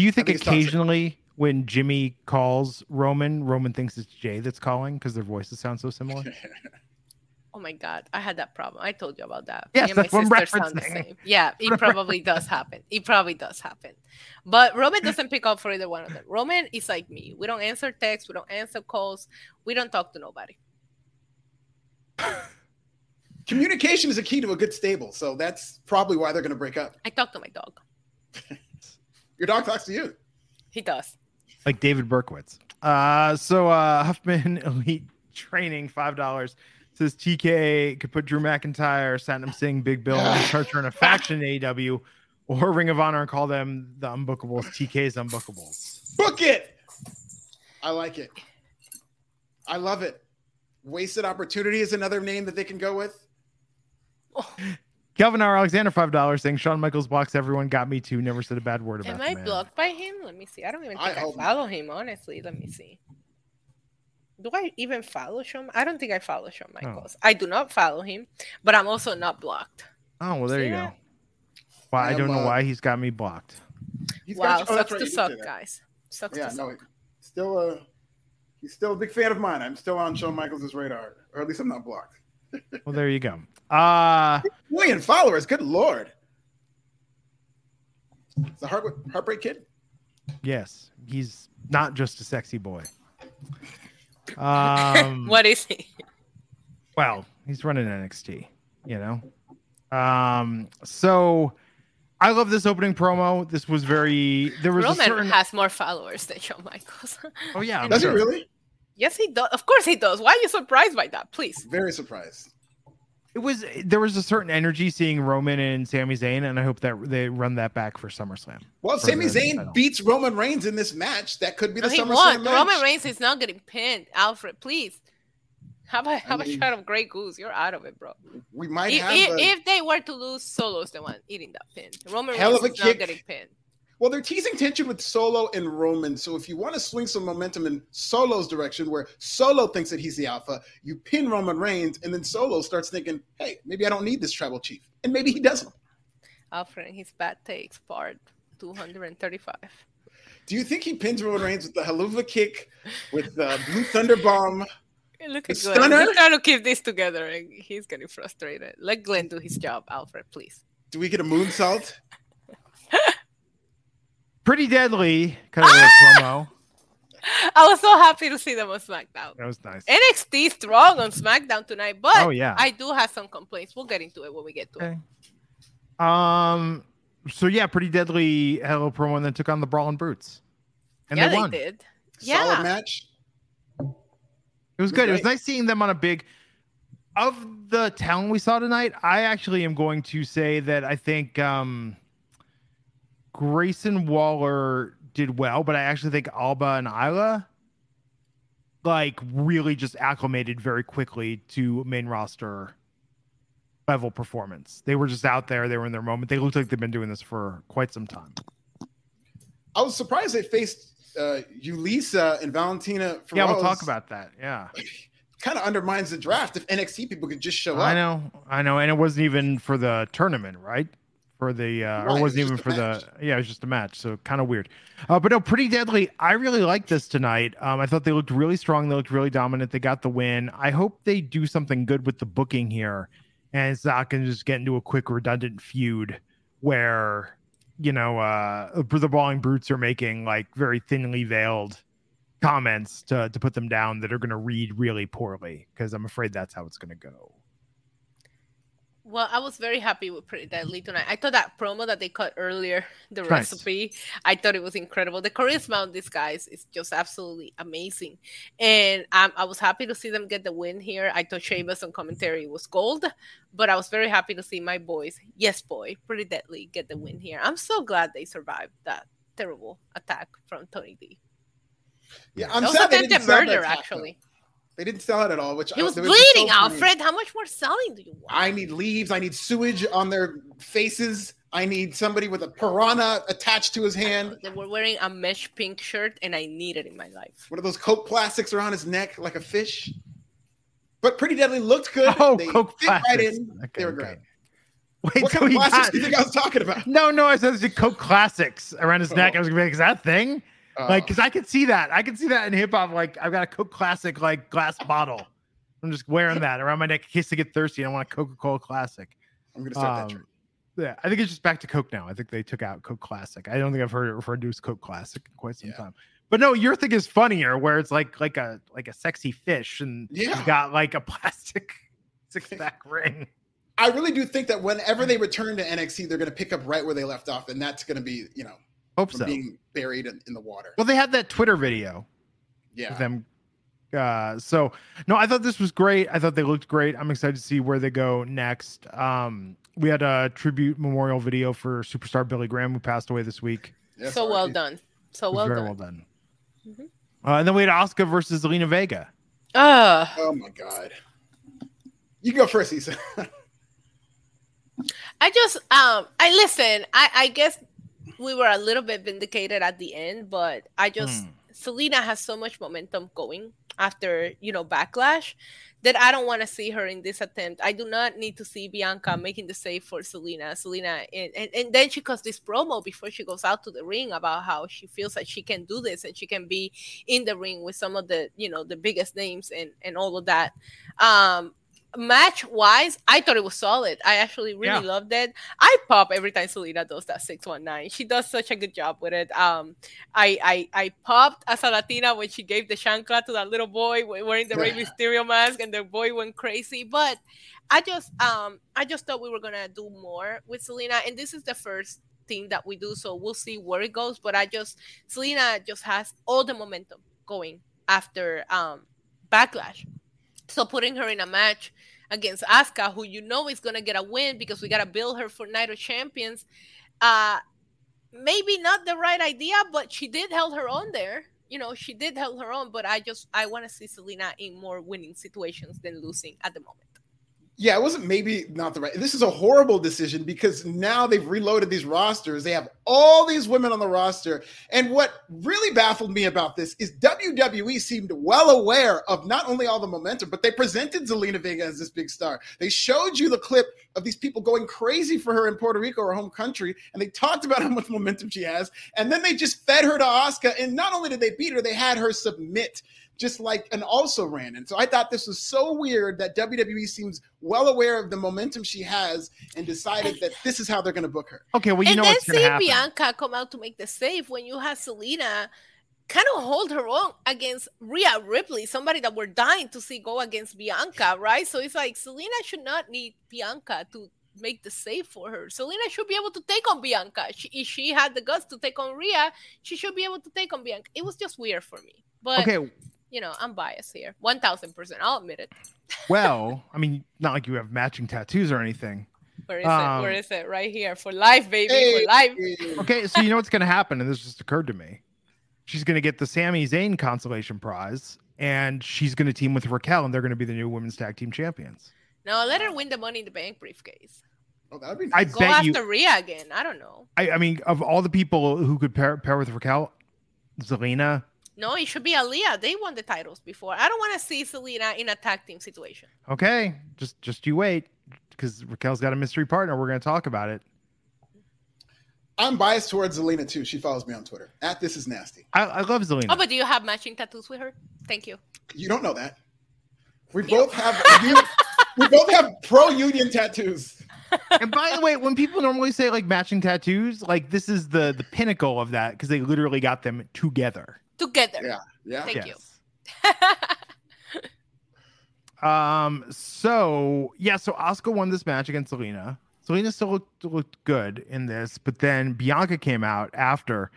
Do you think I think toxic. occasionally when Jimmy calls Roman, Roman thinks it's Jay that's calling because their voices sound so similar? (laughs) Oh my god, I had that problem. I told you about that. Yes, my that's what sound the referencing. same. Yeah, (laughs) it probably does happen. It probably does happen. But Roman doesn't pick up for either one of them. Roman is like me. We don't answer texts. We don't answer calls. We don't talk to nobody. (laughs) Communication is a key to a good stable, so that's probably why they're going to break up. I talk to my dog. Your dog talks to you. He does. like David Berkowitz. Uh, so uh, Huffman (laughs) Elite Training, five dollars. Says TK could put Drew McIntyre, Satnam Singh, Big Bill, and Charger in a faction in AEW or Ring of Honor and call them the Unbookables. TK's Unbookables. Book it. I like it. I love it. Wasted opportunity is another name that they can go with. Kelvin R. Alexander, five dollars, saying Shawn Michaels blocks everyone. Got me too. Never said a bad word about Am the I man. blocked by him? Let me see. I don't even think I, hope not. follow him, honestly. Let me see. Do I even follow Shawn? I don't think I follow Shawn Oh. Michaels. I do not follow him, but I'm also not blocked. Oh well, there See you go. that? Why I I don't know uh, why he's got me blocked. He's wow, got oh, sucks right, to suck, guys. Sucks Yeah, to no, suck. still uh he's still a big fan of mine. I'm still on Shawn Michaels' radar, or at least I'm not blocked. Well, there you go. Uh Million followers, good lord. It's a heart heartbreak kid. yes, he's not just a sexy boy. (laughs) Um, What is he? well, he's running NXT, you know. Um, so I love this opening promo. This was very there was Roman a certain has more followers than Shawn Michaels. oh yeah, (laughs) Does sure. he really? Yes, he does. Of course he does. Why are you surprised by that? Please. Very surprised. It was there was a certain energy seeing Roman and Sami Zayn, and I hope that they run that back for SummerSlam. Well, For Sami Zayn beats Roman Reigns in this match. That could be the No, he SummerSlam won. match. Roman Reigns is not getting pinned. Alfred, please. How about how about mean- shot of Grey Goose? You're out of it, bro. We might If, have. if, a- if they were to lose, Solo's the one eating that pin. Roman Hell Reigns of a is not getting pinned. Well, they're teasing tension with Solo and Roman. So if you want to swing some momentum in Solo's direction, where Solo thinks that he's the alpha, you pin Roman Reigns, and then Solo starts thinking, "Hey, maybe I don't need this tribal chief," and maybe he doesn't. Alfred and his bad takes, part 235. Do you think he pins Roman Reigns with the haluva kick, with the Blue Thunder Bomb? Look at Glenn. He's trying to keep this together and he's getting frustrated. Let Glenn do his job, Alfred, please. Do we get a moonsault? (laughs) Pretty deadly kind of a promo. I was so happy to see them on SmackDown. That was nice. NXT strong on SmackDown tonight, but Oh, yeah. I do have some complaints. We'll get into it when we get to it. Um. So yeah, pretty deadly hello promo, and then took on the Brawling Brutes, and yeah, they they, won. did. Solid Yeah. match. It was good. It was nice seeing them on a big. Of the talent we saw tonight, I actually am going to say that I think um, Grayson Waller did well, but I actually think Alba and Isla like really just acclimated very quickly to main roster level performance. They were just out there, they were in their moment. They looked like they've been doing this for quite some time. I was surprised they faced uh, Yulisa and Valentina. Yeah, we'll talk about that. Yeah. (laughs) Kind of undermines the draft if NXT people could just show up. I know, I know, and it wasn't even for the tournament, right? For the uh, Right, or wasn't even for match. the yeah, it was just a match, so kind of weird. Uh, but no, pretty deadly. I really liked this tonight. Um, I thought they looked really strong. They looked really dominant. They got the win. I hope they do something good with the booking here, and it's not going to just get into a quick redundant feud where you know uh the brawling brutes are making like very thinly veiled comments to to put them down that are going to read really poorly because I'm afraid that's how it's going to go. Well, I was very happy with Pretty Deadly tonight. I thought that promo that they cut earlier, the Nice. recipe, I thought it was incredible. The charisma of these guys is just absolutely amazing. And um, I was happy to see them get the win here. I thought Sheamus on commentary was gold, but I was very happy to see my boys, yes, boy, Pretty Deadly, get the win here. I'm so glad they survived that terrible attack from Tony D. Yeah, I'm That was sad they attempted didn't sell that murder, actually. though. They didn't sell it at all. Which He I- was it just so bleeding, funny. Alfred. How much more selling do you want? I need leaves. I need sewage on their faces. I need somebody with a piranha attached to his hand. They were wearing a mesh pink shirt, and I need it in my life. One of those Coke plastics around his neck like a fish. But Pretty Deadly looked good. Oh, they Coke fit right Classics. in. Okay, they were okay. great. Wait What till kind of plastics got- do you think I was talking about? No, no, I said the Coke Classics around his oh. neck. Oh. I was gonna be like, is that a thing? Uh, Like, because I could see that. I could see that in hip hop. Like, I've got a Coke Classic like glass bottle. I'm just wearing (laughs) that around my neck in case I get thirsty. and I want a Coca Cola Classic. I'm gonna start that Um, trend. Yeah, I think it's just back to Coke now. I think they took out Coke Classic. I don't think I've heard it referred to as Coke Classic in quite some Yeah. time. But no, your thing is funnier, where it's like like a like a sexy fish, and Yeah. he's got like a (laughs) plastic six pack (laughs) ring. I really do think that whenever they return to NXT, they're going to pick up right where they left off, and that's going to be, you know, Hope from so. being buried in, in the water. Well, they had that Twitter video Yeah. of them. Uh, so no, I thought this was great. I thought they looked great. I'm excited to see where they go next. Um, we had a tribute memorial video for superstar Billy Graham, who passed away this week. Yes, so well done. So It was well very done. well done. Mhm. Uh, and then we had Asuka versus Zelina Vega. Uh, Oh my god. You go first, Isa. (laughs) I just um I listen, I I guess we were a little bit vindicated at the end, but I just Hmm. Zelina has so much momentum going after, you know, backlash that I don't want to see her in this attempt. I do not need to see Bianca making the save for Zelina. Zelina and, and, and then she cuts this promo before she goes out to the ring about how she feels that she can do this and she can be in the ring with some of the, you know, the biggest names and and all of that. Um match wise, I thought it was solid. I actually really Yeah. loved it. I pop every time Zelina does that 619. She does such a good job with it. Um, I I, I popped as a Latina when she gave the chancla to that little boy wearing the Rey. Mysterio mask, and the boy went crazy. But I just um I just thought we were gonna do more with Zelina, and this is the first thing that we do, so we'll see where it goes. But I just Zelina just has all the momentum going after um backlash. So putting her in a match against Asuka, who you know is gonna get a win because we gotta build her for Night of Champions, uh, maybe not the right idea, but she did held her own there. You know, she did held her own, but I just I want to see Zelina in more winning situations than losing at the moment. Yeah, it wasn't maybe not the right. This is a horrible decision because now they've reloaded these rosters. They have all these women on the roster. And what really baffled me about this is WWE seemed well aware of not only all the momentum, but they presented Zelina Vega as this big star. They showed you the clip of these people going crazy for her in Puerto Rico, her home country, and they talked about (laughs) how much momentum she has. And then they just fed her to Asuka. And not only did they beat her, they had her submit just like an also ran. And so I thought this was so weird that WWE seems well aware of the momentum she has and decided that this is how they're going to book her. Okay, well you and know what's going to see happen. Bianca come out to make the save when you have Zelina kind of hold her own against Rhea Ripley, somebody that we're dying to see go against Bianca, right? So it's like Zelina should not need Bianca to make the save for her. Zelina should be able to take on Bianca. She, if she had the guts to take on Rhea, she should be able to take on Bianca. It was just weird for me. But Okay, you know, I'm biased here. One thousand percent. I'll admit it. (laughs) well, I mean, not like you have matching tattoos or anything. Where is it? Where Um, it? Right here for life, baby. Hey. For life. Okay, so you know what's going to happen, and this just occurred to me. She's going to get the Sami Zayn consolation prize, and she's going to team with Raquel, and they're going to be the new women's tag team champions. No, let her win the money in the bank briefcase. Oh, that would be I nice. Go bet after you. Rhea again. I don't know. I, I mean, of all the people who could pair, pair with Raquel, Zelina. No, it should be Aliyah. They won the titles before. I don't want to see Zelina in a tag team situation. Okay, just just you wait, because Raquel's got a mystery partner. We're going to talk about it. I'm biased towards Zelina too. She follows me on Twitter. At this is nasty. I, I love Zelina. Oh, but do you have matching tattoos with her? Thank you. You don't know that. We both have we both have pro union tattoos. and by the way, when people normally say like matching tattoos, like this is the the pinnacle of that because they literally got them together. Together. Yeah. Yeah. Thank you. Um. So yeah. So Asuka won this match against Zelina. Zelina still looked, looked good in this, but then Bianca came out after,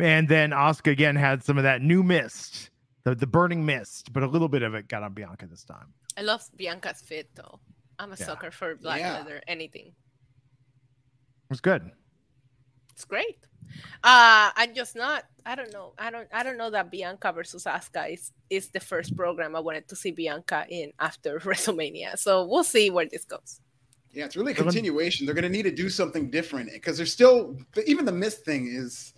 and then Asuka again had some of that new mist, the the burning mist, but a little bit of it got on Bianca this time. I love Bianca's fit though. I'm a Yeah. sucker for black Yeah. leather, anything. It was good. It's great. Uh I'm just not I don't know. I don't I don't know that Bianca versus Asuka is is the first program I wanted to see Bianca in after (laughs) WrestleMania. So we'll see where this goes. Yeah, it's really a continuation. They're going to need to do something different because they're still even the mist thing is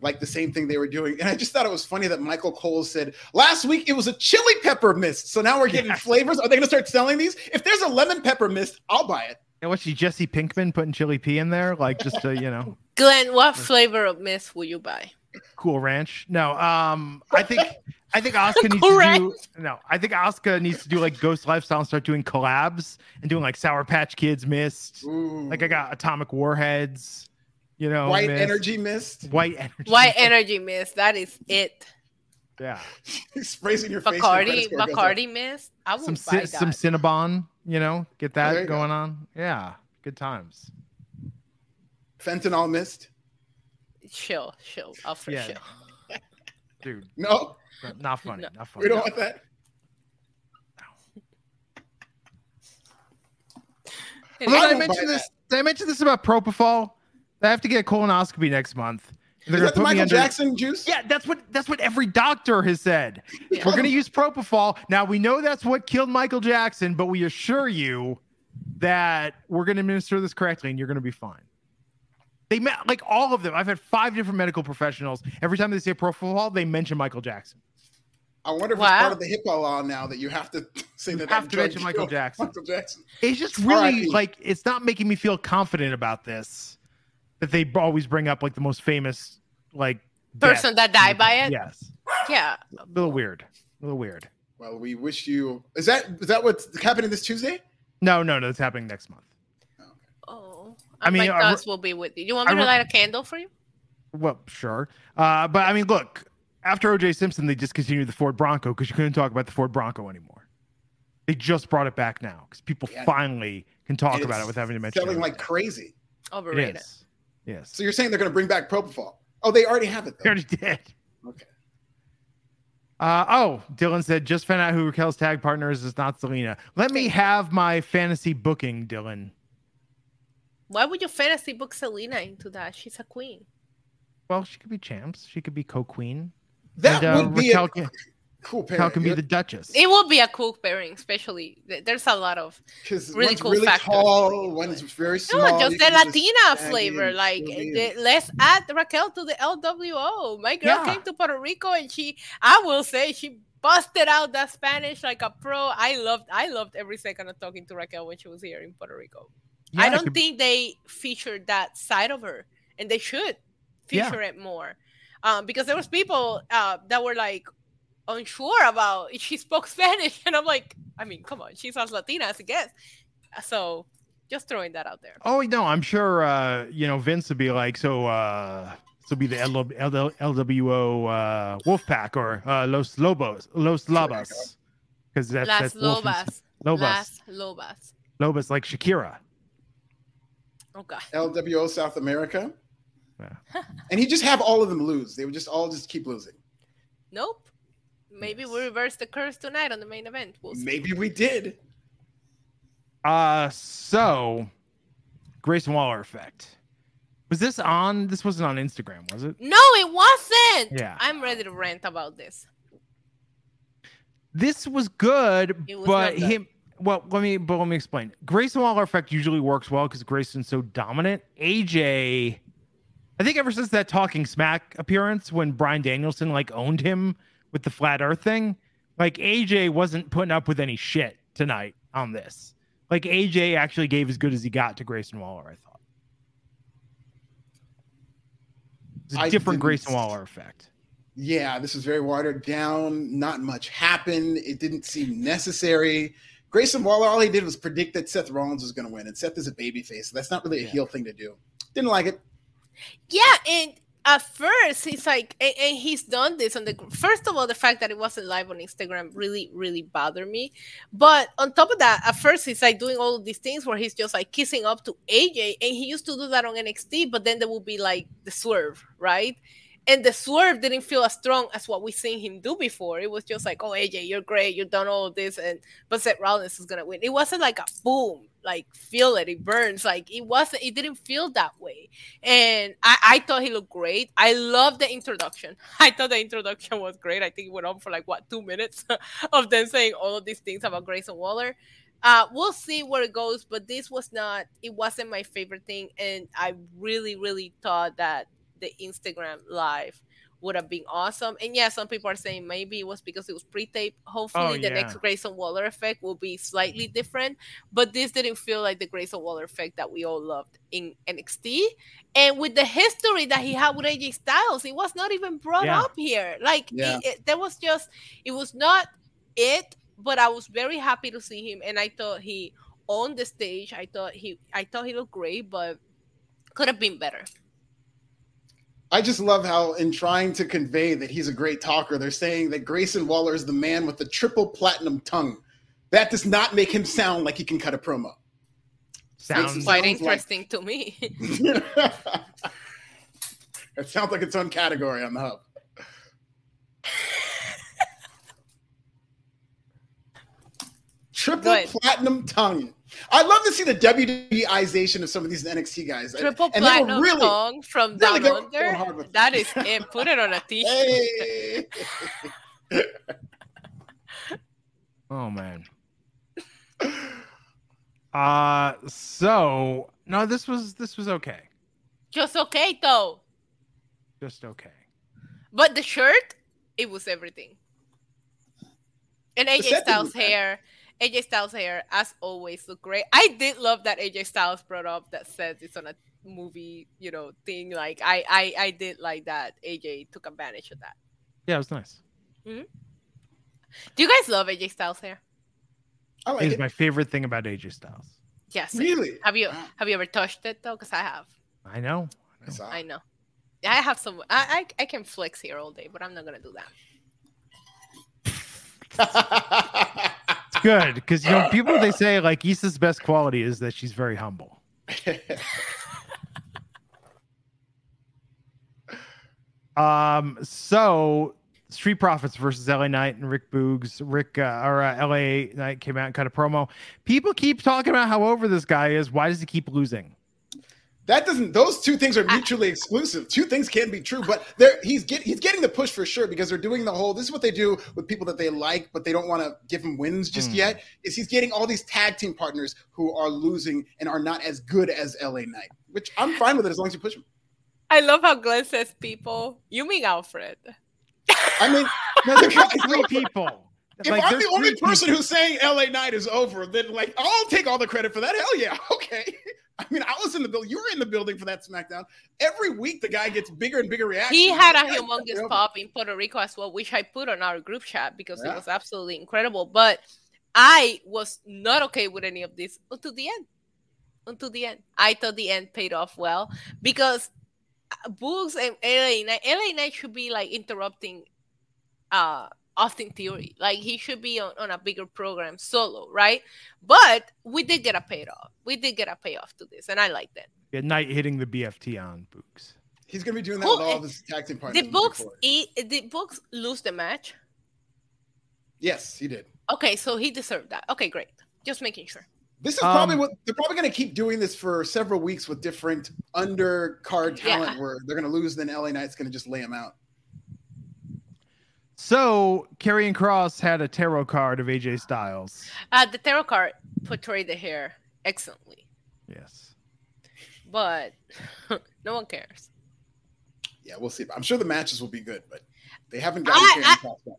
like the same thing they were doing. And I just thought it was funny that Michael Cole said last week it was a chili pepper mist. So now we're getting (laughs) Yeah. flavors. Are they going to start selling these? If there's a lemon pepper mist, I'll buy it. And what's she Jesse Pinkman putting chili P in there, like just to you know, Glenn, what flavor of mist will you buy? cool ranch? No. Um. I think I think Asuka (laughs) needs Correct. to do no. I think Asuka needs to do like Ghost Lifestyle and start doing collabs and doing like Sour Patch Kids mist. Ooh. Like I got Atomic Warheads. You know, white mist. energy mist. White energy. White energy mist. That is it. Yeah. (laughs) Sprays in your face. Bacardi, Bacardi mist. I would Some buy ci- some. Cinnabon, you know, get there that you go. going on. Yeah. Good times. Fentanyl mist. Chill, chill. I'll for Yeah. chill. Dude, No, not- not funny. No. Not funny. we don't want that. Well, did I won't mention buy this? Did I mention this about propofol? I have to get a colonoscopy next month. And Is they're that the gonna put me Michael under- Jackson juice? Yeah, that's what that's what every doctor has said. Yeah. We're going to use propofol. Now we know that's what killed Michael Jackson, but we assure you that we're going to administer this correctly, and you're going to be fine. They met like all of them. I've had five different medical professionals. Every time they say propofol, they mention Michael Jackson. I wonder if Wow. it's part of the HIPAA law now that you have to (laughs) say that. have to mention Michael Jackson. Michael Jackson. It's just really RIP. like it's not making me feel confident about this. That they always bring up like the most famous like Person that died by it. Yes, Yeah. a little weird. A little weird. Well, we wish you. Is that is that what's happening this Tuesday? No, no, no. It's happening next month. I mean, my I re- thoughts will be with you. You want me I to re- light a candle for you? Well, sure. Uh, but I mean, look, after OJ Simpson, they discontinued the Ford Bronco because you couldn't talk about the Ford Bronco anymore. They just brought it back now because people Yeah. finally can talk And about it without having to mention Selling it. like crazy. it Overrated. is. Yes. So you're saying they're going to bring back propofol? Oh, they already have it. They Though. already did. Okay. Uh, oh, Dylan said, just found out who Raquel's tag partner is. It's not Zelina. Let me have my fantasy booking, Dylan. Why would you fantasy book Zelina into that? She's a queen. Well, she could be champs. She could be co-queen. That and, uh, would be Raquel, a can, cool pair. Raquel can be the Duchess. It would be a cool pairing, especially there's a lot of because really one's cool really factors. tall, one's very small. no, just you the Latina tag flavor. Like the- let's add Raquel to the LWO. My girl Yeah. came to Puerto Rico and she, I will say, she busted out that Spanish like a pro. I loved, I loved every second of talking to Raquel when she was here in Puerto Rico. Yeah, I don't could- think they featured that side of her, and they should Yeah. feature it more. Um, because there was people uh, that were like unsure about if she spoke (laughs) Spanish, and I'm like, I mean, come on, she's as Latina as it gets. So just throwing that out there. Oh no, I'm sure uh, you know Vince would be like, so uh this will be the L- L- LWO uh Wolfpack or uh Los Lobos, Los Lobos. Because that's Las that's Lobas. Lobos. Las Lobas. Lobos like Shakira. Okay. LWO South America. Yeah. (laughs) And he just have all of them lose. They would just all just keep losing. Nope. Maybe Yes. we reverse the curse tonight on the main event. We'll see. Maybe we did. Uh so Grayson Waller effect. Was this on this wasn't on Instagram, was it? No, it wasn't. Yeah. I'm ready to rant about this. This was good, was but good. him well, let me but let me explain. Grayson Waller effect usually works well because Grayson's so dominant. AJ, I think ever since that talking smack appearance when Bryan Danielson like owned him with the flat earth thing, like AJ wasn't putting up with any shit tonight on this. Like AJ actually gave as good as he got to Grayson Waller, I thought. It's a I different Grayson Waller effect. Yeah, this was very watered down. Not much happened. It didn't seem necessary. Grayson Waller, all he did was predict that Seth Rollins was going to win, and Seth is a babyface. So that's not really a Yeah. heel thing to do. Didn't like it. Yeah, and at first he's like, and, and he's done this on the. First of all, the fact that it wasn't live on Instagram really, really bothered me. But on top of that, at first he's like doing all of these things where he's just like kissing up to AJ, and he used to do that on NXT. But then there will be like the swerve, right? And the swerve didn't feel as strong as what we've seen him do before. It was just like, oh AJ, you're great, you've done all this, and but Seth Rollins is gonna win. It wasn't like a boom, like feel it, it burns. Like it wasn't. It didn't feel that way and I, I thought he looked great. I love the introduction. (laughs) I thought the introduction was great. I think it went on for like what two minutes (laughs) of them saying all of these things about Grayson Waller. Uh, we'll see where it goes, but this was not. It wasn't my favorite thing, and I really, really thought that the Instagram live would have been awesome. And yeah, some people are saying maybe it was because it was pre-taped. Hopefully, Oh, the yeah. next Grayson Waller effect will be slightly different. But this didn't feel like the Grayson Waller effect that we all loved in NXT. And with the history that he had with AJ Styles, it was not even brought Yeah. up here. Like Yeah. it, it, there was just, it was not it. But I was very happy to see him, and I thought he on the stage. I thought he, I thought he looked great, but could have been better. I just love how, in trying to convey that he's a great talker, they're saying that Grayson Waller is the man with the triple platinum tongue. That does not make him sound like he can cut a promo. Sounds Quite sounds like- interesting to me. (laughs) it sounds like its own category on the hub. Triple platinum tongue. I'd love to see the WWEization of some of these NXT guys. Triple And they were platinum really- song from really Down go- going hard Under. That is it. Put it on a t-shirt. Hey. Oh man. Uh so no, this was this was okay. Just okay though. Just okay. But the shirt, it was everything. And AJ Styles' didn't- hair, AJ Styles' hair, as always, look great. I did love that AJ Styles brought up that says it's on a movie, you know, thing. Like I, I, I did like that. AJ took advantage of that. Yeah, it was nice. Mm-hmm. Do you guys love AJ Styles' hair? I like It is it. my favorite thing about AJ Styles. Yes. Really? Have you have you ever touched it though? Because I have. I know. I saw I know. I have some. I, I I can flex here all day, but I'm not gonna do that. (laughs) Good because you know people they say like Isa's best quality is that she's very humble. (laughs) Um, so Street Profits versus LA Knight and Rick Boogs. Rick uh, or uh, LA Knight came out and cut a promo. People keep talking about how over this guy is. Why does he keep losing? That doesn't. Those two things are mutually exclusive. Two things can be true, but they're he's get he's getting the push for sure because they're doing the whole. This is what they do with people that they like, but they don't want to give him wins just Mm. yet. Is he's getting all these tag team partners who are losing and are not as good as LA Knight, which I'm fine with it as long as you push him. I love how Glenn says people. You mean Alfred? I mean, (laughs) no, Three people. If Like, I'm the only three person people. who's saying LA Knight is over, then like I'll take all the credit for that. Hell yeah, (laughs) okay. I mean, I was in the building. You were in the building for that SmackDown. Every week, the guy gets bigger and bigger reactions. He had a humongous over. pop in Puerto Rico as well, which I put on our group chat because Yeah. it was absolutely incredible. But I was not okay with any of this until the end. Until the end, I thought the end paid off well because uh, Boogs and LA Knight, LA Knight should be like interrupting uh Austin Theory. Like he should be on, on a bigger program solo, right? But we did get a payoff. We did get a payoff to this, and I like that. Yeah, Knight hitting the BFT on Boogs. He's gonna be doing that Who- with all of his tag team partners. The moving books, forward. e- the Boogs lose the match. Yes, he did. Okay, so he deserved that. Okay, great. Just making sure. This is probably Um, what they're probably going to keep doing this for several weeks with different undercard talent Yeah. where they're going to lose, then LA Knight's going to just lay them out. So Karrion Cross had a tarot card of AJ Styles. Uh, the tarot card portrayed the hair excellently, Yes. but (laughs) no one cares. Yeah, we'll see. I'm sure the matches will be good, but they haven't gotten I- Karrion Cross yet.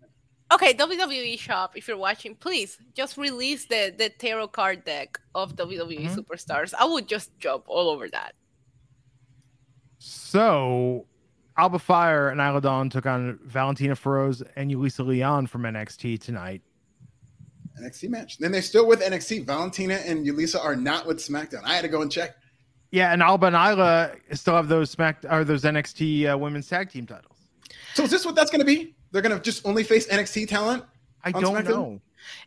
Okay, WWE shop, if you're watching, please just release the the tarot card deck of WWE Mhm. superstars. I would just jump all over that. So Alba Fire and Isla Dawn took on Valentina Feroz and Yulisa Leon from NXT tonight. NXT match. Then they're still with NXT. Valentina and Yulisa are not with SmackDown. I had to go and check. Yeah, and Alba and Isla still have those Smack or those NXT uh, women's tag team titles. So is this what that's going to be? They're going to just only face NXT talent? I On don't SmackDown? know.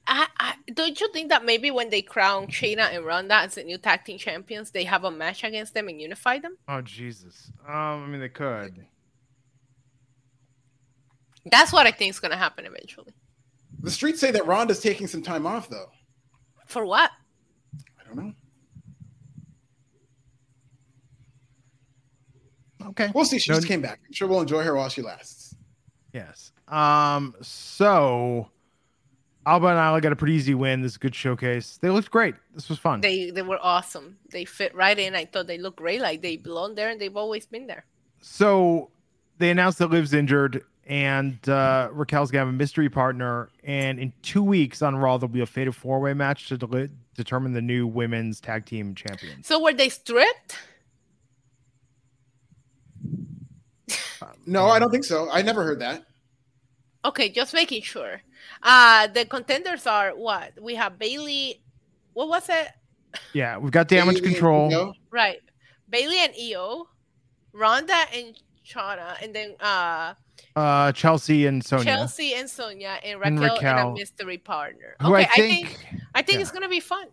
I, I, don't you think that maybe when they crown Shayna and Ronda as the new tag team champions, they have a match against them and unify them? Oh Jesus. Um, I mean they could. That's what I think is gonna happen eventually. The streets say that Ronda's taking some time off, though. For what? I don't know. Okay. We'll see. She No- just came back. I'm sure we'll enjoy her while she lasts. Yes. Um. So, Alba and Isla got a pretty easy win. This is a good showcase. They looked great. This was fun. They they were awesome. They fit right in. I thought they looked great. Like they belong there, and they've always been there. so they announced that Liv's injured and uh, Raquel's gonna have a mystery partner. And in two weeks on Raw, there'll be a fatal four way match to deli- determine the new women's tag team champions. So were they stripped? No, I don't think so. I never heard that. Okay, just making sure. Uh the contenders are what? We have Bayley. What was it? Yeah, we've got damage Bayley control. Right, Bayley and Io, Ronda and Shayna, and then uh Uh, Chelsea and Sonya, Chelsea and Sonya, and And Raquel, and, a mystery partner. who okay, I think, I think yeah. it's gonna be fun.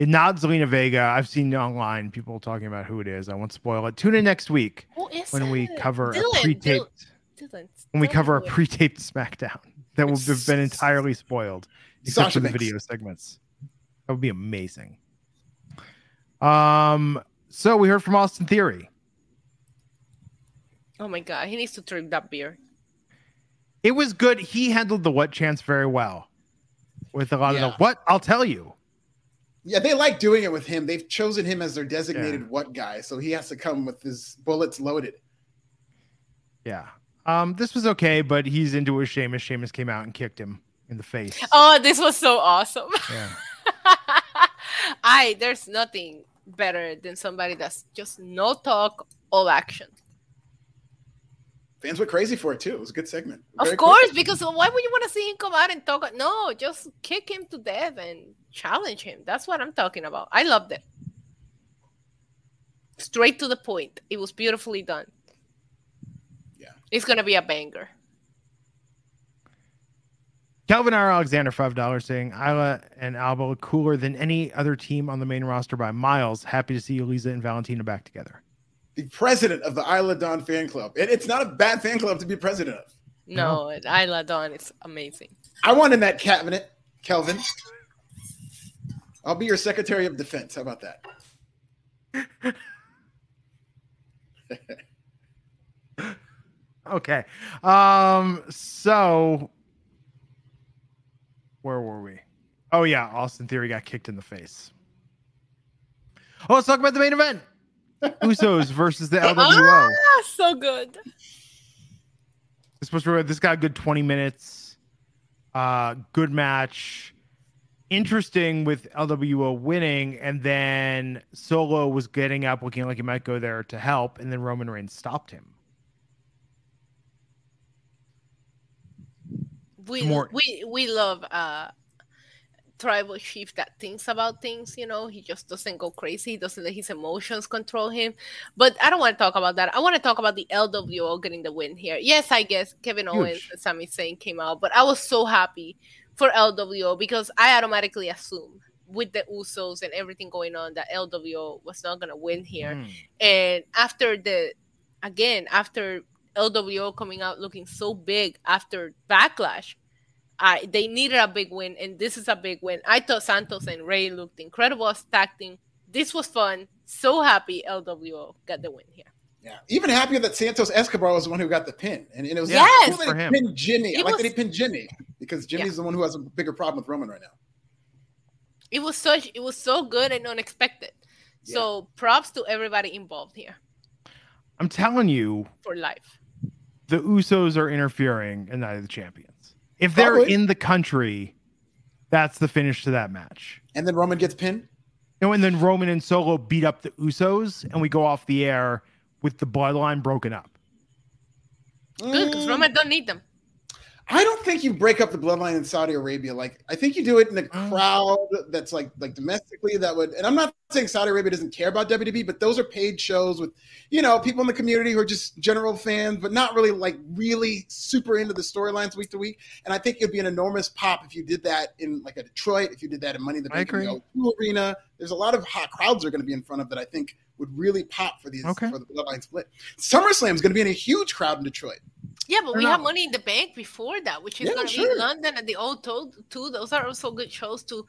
not Zelina Vega. I've seen online people talking about who it is. I won't spoil it. Tune in next week Who is when we cover Dylan, a pre-taped Dylan, Dylan, when we cover a who it is. pre-taped SmackDown that will have been (laughs) entirely spoiled except Sasha for the Banks. video segments. That would be amazing. Um, so we heard from Austin Theory. Oh my god, he needs to trim that beard. It was good. He handled the what chance very well. With a lot of the what I'll tell you. Yeah, they like doing it with him. They've chosen him as their designated Yeah. what guy, so he has to come with his bullets loaded. Yeah. Um, this was okay, but he's into a Sheamus. Sheamus came out and kicked him in the face. Oh, this was so awesome. Yeah. (laughs) I there's nothing better than somebody that's just no talk, all action. Fans went crazy for it too. It was a good segment. Of course, quick. because why would you want to see him come out and talk? No, just kick him to death and challenge him. That's what I'm talking about. I loved it. Straight to the point. It was beautifully done. Yeah. It's gonna be a banger. Calvin R. Alexander, five dollars, saying Isla and Alba look cooler than any other team on the main roster by miles. Happy to see Eliza and Valentina back together. The president of the Isla Dawn fan club. It, it's not a bad fan club to be president of. No, Isla Dawn is amazing. I want in that cabinet, Kelvin. I'll be your secretary of defense. How about that? (laughs) Okay. Um, so where were we? Oh yeah, Austin Theory got kicked in the face. Oh, let's talk about the main event. Usos versus the LWO. Ah, so good. Supposed to this got a good 20 minutes. Uh good match. Interesting with LWO winning, and then Solo was getting up, looking like he might go there to help, and then Roman Reigns stopped him. we More- we we love uh tribal chief that thinks about things you know he just doesn't go crazy he doesn't let his emotions control him. But i don't want to talk about that. I want to talk about the lwo getting the win here. Yes i guess kevin owens and Sami Zayn came out but i was so happy for lwo because i automatically assumed with the usos and everything going on that lwo was not going to win here. Mm. and after the again after LWO coming out looking so big after backlash, I they needed a big win, and this is a big win. I thought Santos and Rey looked incredible as tag team. This was fun. So happy LWO got the win here. Yeah. Even happier that Santos Escobar was the one who got the pin. And, and it was Yes! cool For him. pinned Jimmy. I It like that he pinned Jimmy because Jimmy's the one who has a bigger problem with Roman right now. It was such it was so good and unexpected. So props to everybody involved here I'm telling you, for life. the Usos are interfering and neither the champions. If they're Probably. in the country, that's the finish to that match. And then Roman gets pinned. You and then Roman and Solo beat up the Usos, and we go off the air with the bloodline broken up. Good because Mm, Roman don't need them. I don't think you break up the bloodline in Saudi Arabia. Like I think you do it in a Mm. crowd that's like like domestically that would. And I'm not saying Saudi Arabia doesn't care about WWE, but those are paid shows with you know people in the community who are just general fans, but not really like really super into the storylines week to week. And I think it'd be an enormous pop if you did that in like a Detroit, if you did that in Money in the Bank in the agree. O2 Arena. There's a lot of hot crowds are going to be in front of that. I think would really pop for these Okay. for the bloodline split. SummerSlam is going to be in a huge crowd in Detroit. Yeah, but we not- have money in the bank before that, which is Yeah, going to sure. be London and the old toad too. Those are also good shows too.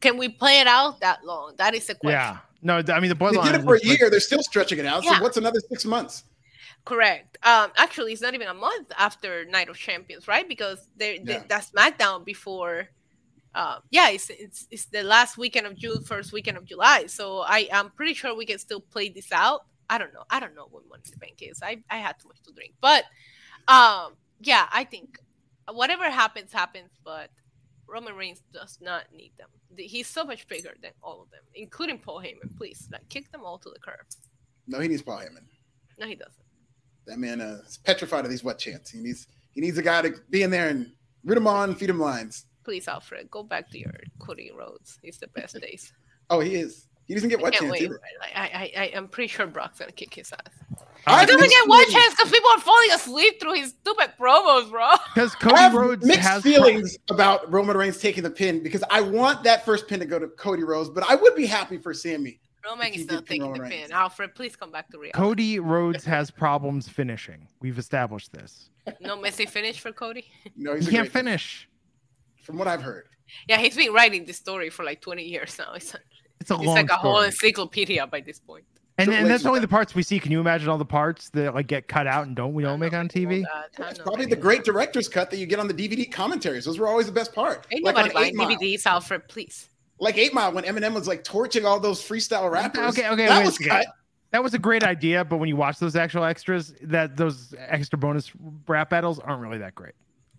Can we play it out that long? That is the question. Yeah. No, I mean the They did it for a was like- year. They're still stretching it out. Yeah. So what's another six months? Correct. Um, actually, it's not even a month after Night of Champions, right? Because they, they Yeah. that's SmackDown before. Uh, yeah, it's, it's it's the last weekend of June, first weekend of July. So I I am pretty sure we can still play this out. I don't know. I don't know what Money in the Bank is. I I had too much to drink, but um, yeah, I think whatever happens happens. But Roman Reigns does not need them. He's so much bigger than all of them, including Paul Heyman. Please, like kick them all to the curb. No, he needs Paul Heyman. No, he doesn't. That man uh, is petrified of these wet chants. He needs he needs a guy to be in there and root him on, feed him lines. Please, Alfred, go back to your Cody Rhodes. It's the best (laughs) days. Oh, he is. He doesn't get I wet chants wait. either. I, I, I, I'm pretty sure Brock's gonna kick his ass. He I've doesn't get one feelings. chance because people are falling asleep through his stupid promos, bro. (laughs) Because I Cody have Rhodes mixed has feelings about Roman Reigns taking the pin because I want that first pin to go to Cody Rhodes, but I would be happy for Sami. Roman If he is not did pin taking the Roman pin. Reigns. Alfred, please come back to reality. Cody Rhodes has problems finishing. We've established this. (laughs) No messy finish for Cody. (laughs) No, He he's a can't great- finish. From what I've heard, Yeah, he's been writing this story for like 20 years now. It's, It's a it's long like a whole encyclopedia by this point. And, and that's only the parts we see. Can you imagine all the parts that like get cut out and don't we don't make on TV? Uh, it's probably the great director's cut that you get on the DVD commentaries. Those were always the best part. Ain't Like nobody on buying Eight Mile. DVDs, Alfred, please. Like Eight Mile when Eminem was like torching all those freestyle rappers. Okay, okay, that wait a was cut. That was a great idea, but when you watch those actual extras, that those extra bonus rap battles aren't really that great.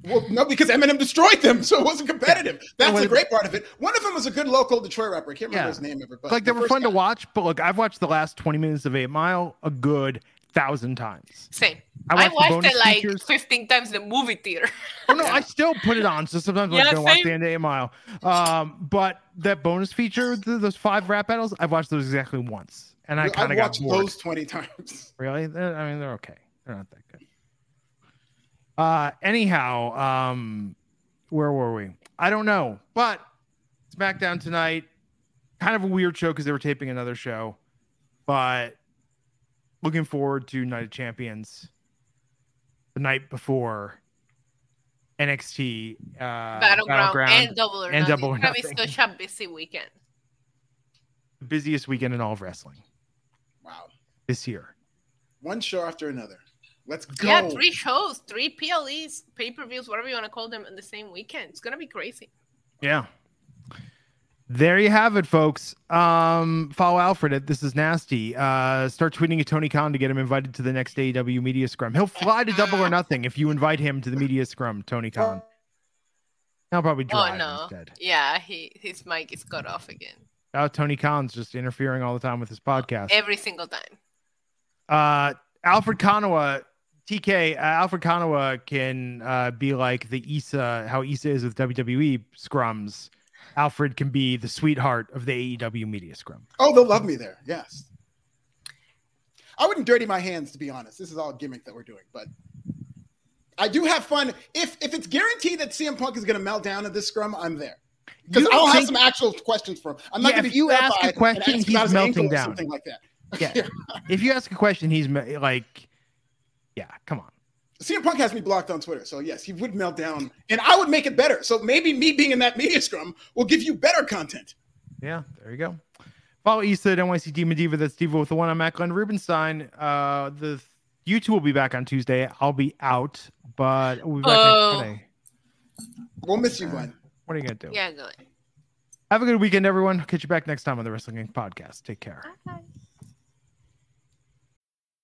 Well, no, because Eminem destroyed them, so it wasn't competitive. That's the great part of it. One of them was a good local Detroit rapper. I can't remember Yeah. his name ever, but like they the were first fun to watch, but look, I've watched the last 20 minutes of Eight Mile a good thousand times. Same. I I watched the watched, it like features. 15 times in the movie theater. Oh no, I (laughs) still put it on. So sometimes I'm Yeah, gonna watch the end of Eight Mile. Um, but that bonus feature, th- those five rap battles, I've watched those exactly once, and I kind of got watched bored. those 20 (laughs) times. Really? They're- I mean, they're okay. They're not that good. Uh, anyhow, um, where were we? I don't know, but SmackDown tonight, kind of a weird show because they were taping another show, but looking forward to Night of Champions the night before NXT uh, Battleground, and Double or and Nothing. Double or It's gonna be Nothing. such a busy weekend. the busiest weekend in all of wrestling Wow. this year. One show after another. Let's go. Yeah, three shows, three PLEs, pay per views, whatever you want to call them, in the same weekend. It's gonna be crazy. Yeah. There you have it, folks. Um, follow Alfred at This Is Nasty. Uh, start tweeting at Tony Khan to get him invited to the next AEW Media Scrum. He'll fly to Double or Nothing if you invite him to the Media Scrum, Tony Khan. He'll probably drive oh no. instead. Yeah, he his mic is cut off again. Oh, Tony Khan's just interfering all the time with his podcast. Every single time. Uh, Alfred Konuwa, TK, uh, Alfred Konuwa can uh, be like the Isa, how Isa is with WWE scrums. Alfred can be the sweetheart of the AEW Media Scrum. Oh, they'll love me there. Yes. I wouldn't dirty my hands, to be honest. This is all gimmick that we're doing, but I do have fun. If if it's guaranteed that CM Punk is going to melt down at this scrum, I'm there. Because I'll have some actual questions for him. I'm not Yeah, going to if be you ask a question, ask he's about his ankle melting down. something like that. Yeah. (laughs) if you ask a question, he's me- like, yeah, come on. CM Punk has me blocked on Twitter, so yes, he would melt down, and I would make it better. So maybe me being in that media scrum will give you better content. Yeah, there you go. Follow Isa at NYC Demon Diva. That's Diva with the one. I'm Matt Glenn Rubenstein. Uh, the you two will be back on Tuesday. I'll be out, but we'll be back Oh. next Friday. We'll miss you, Glenn. What are you gonna do? Yeah, good. Have a good weekend, everyone. Catch you back next time on the Wrestling Inc. podcast. Take care.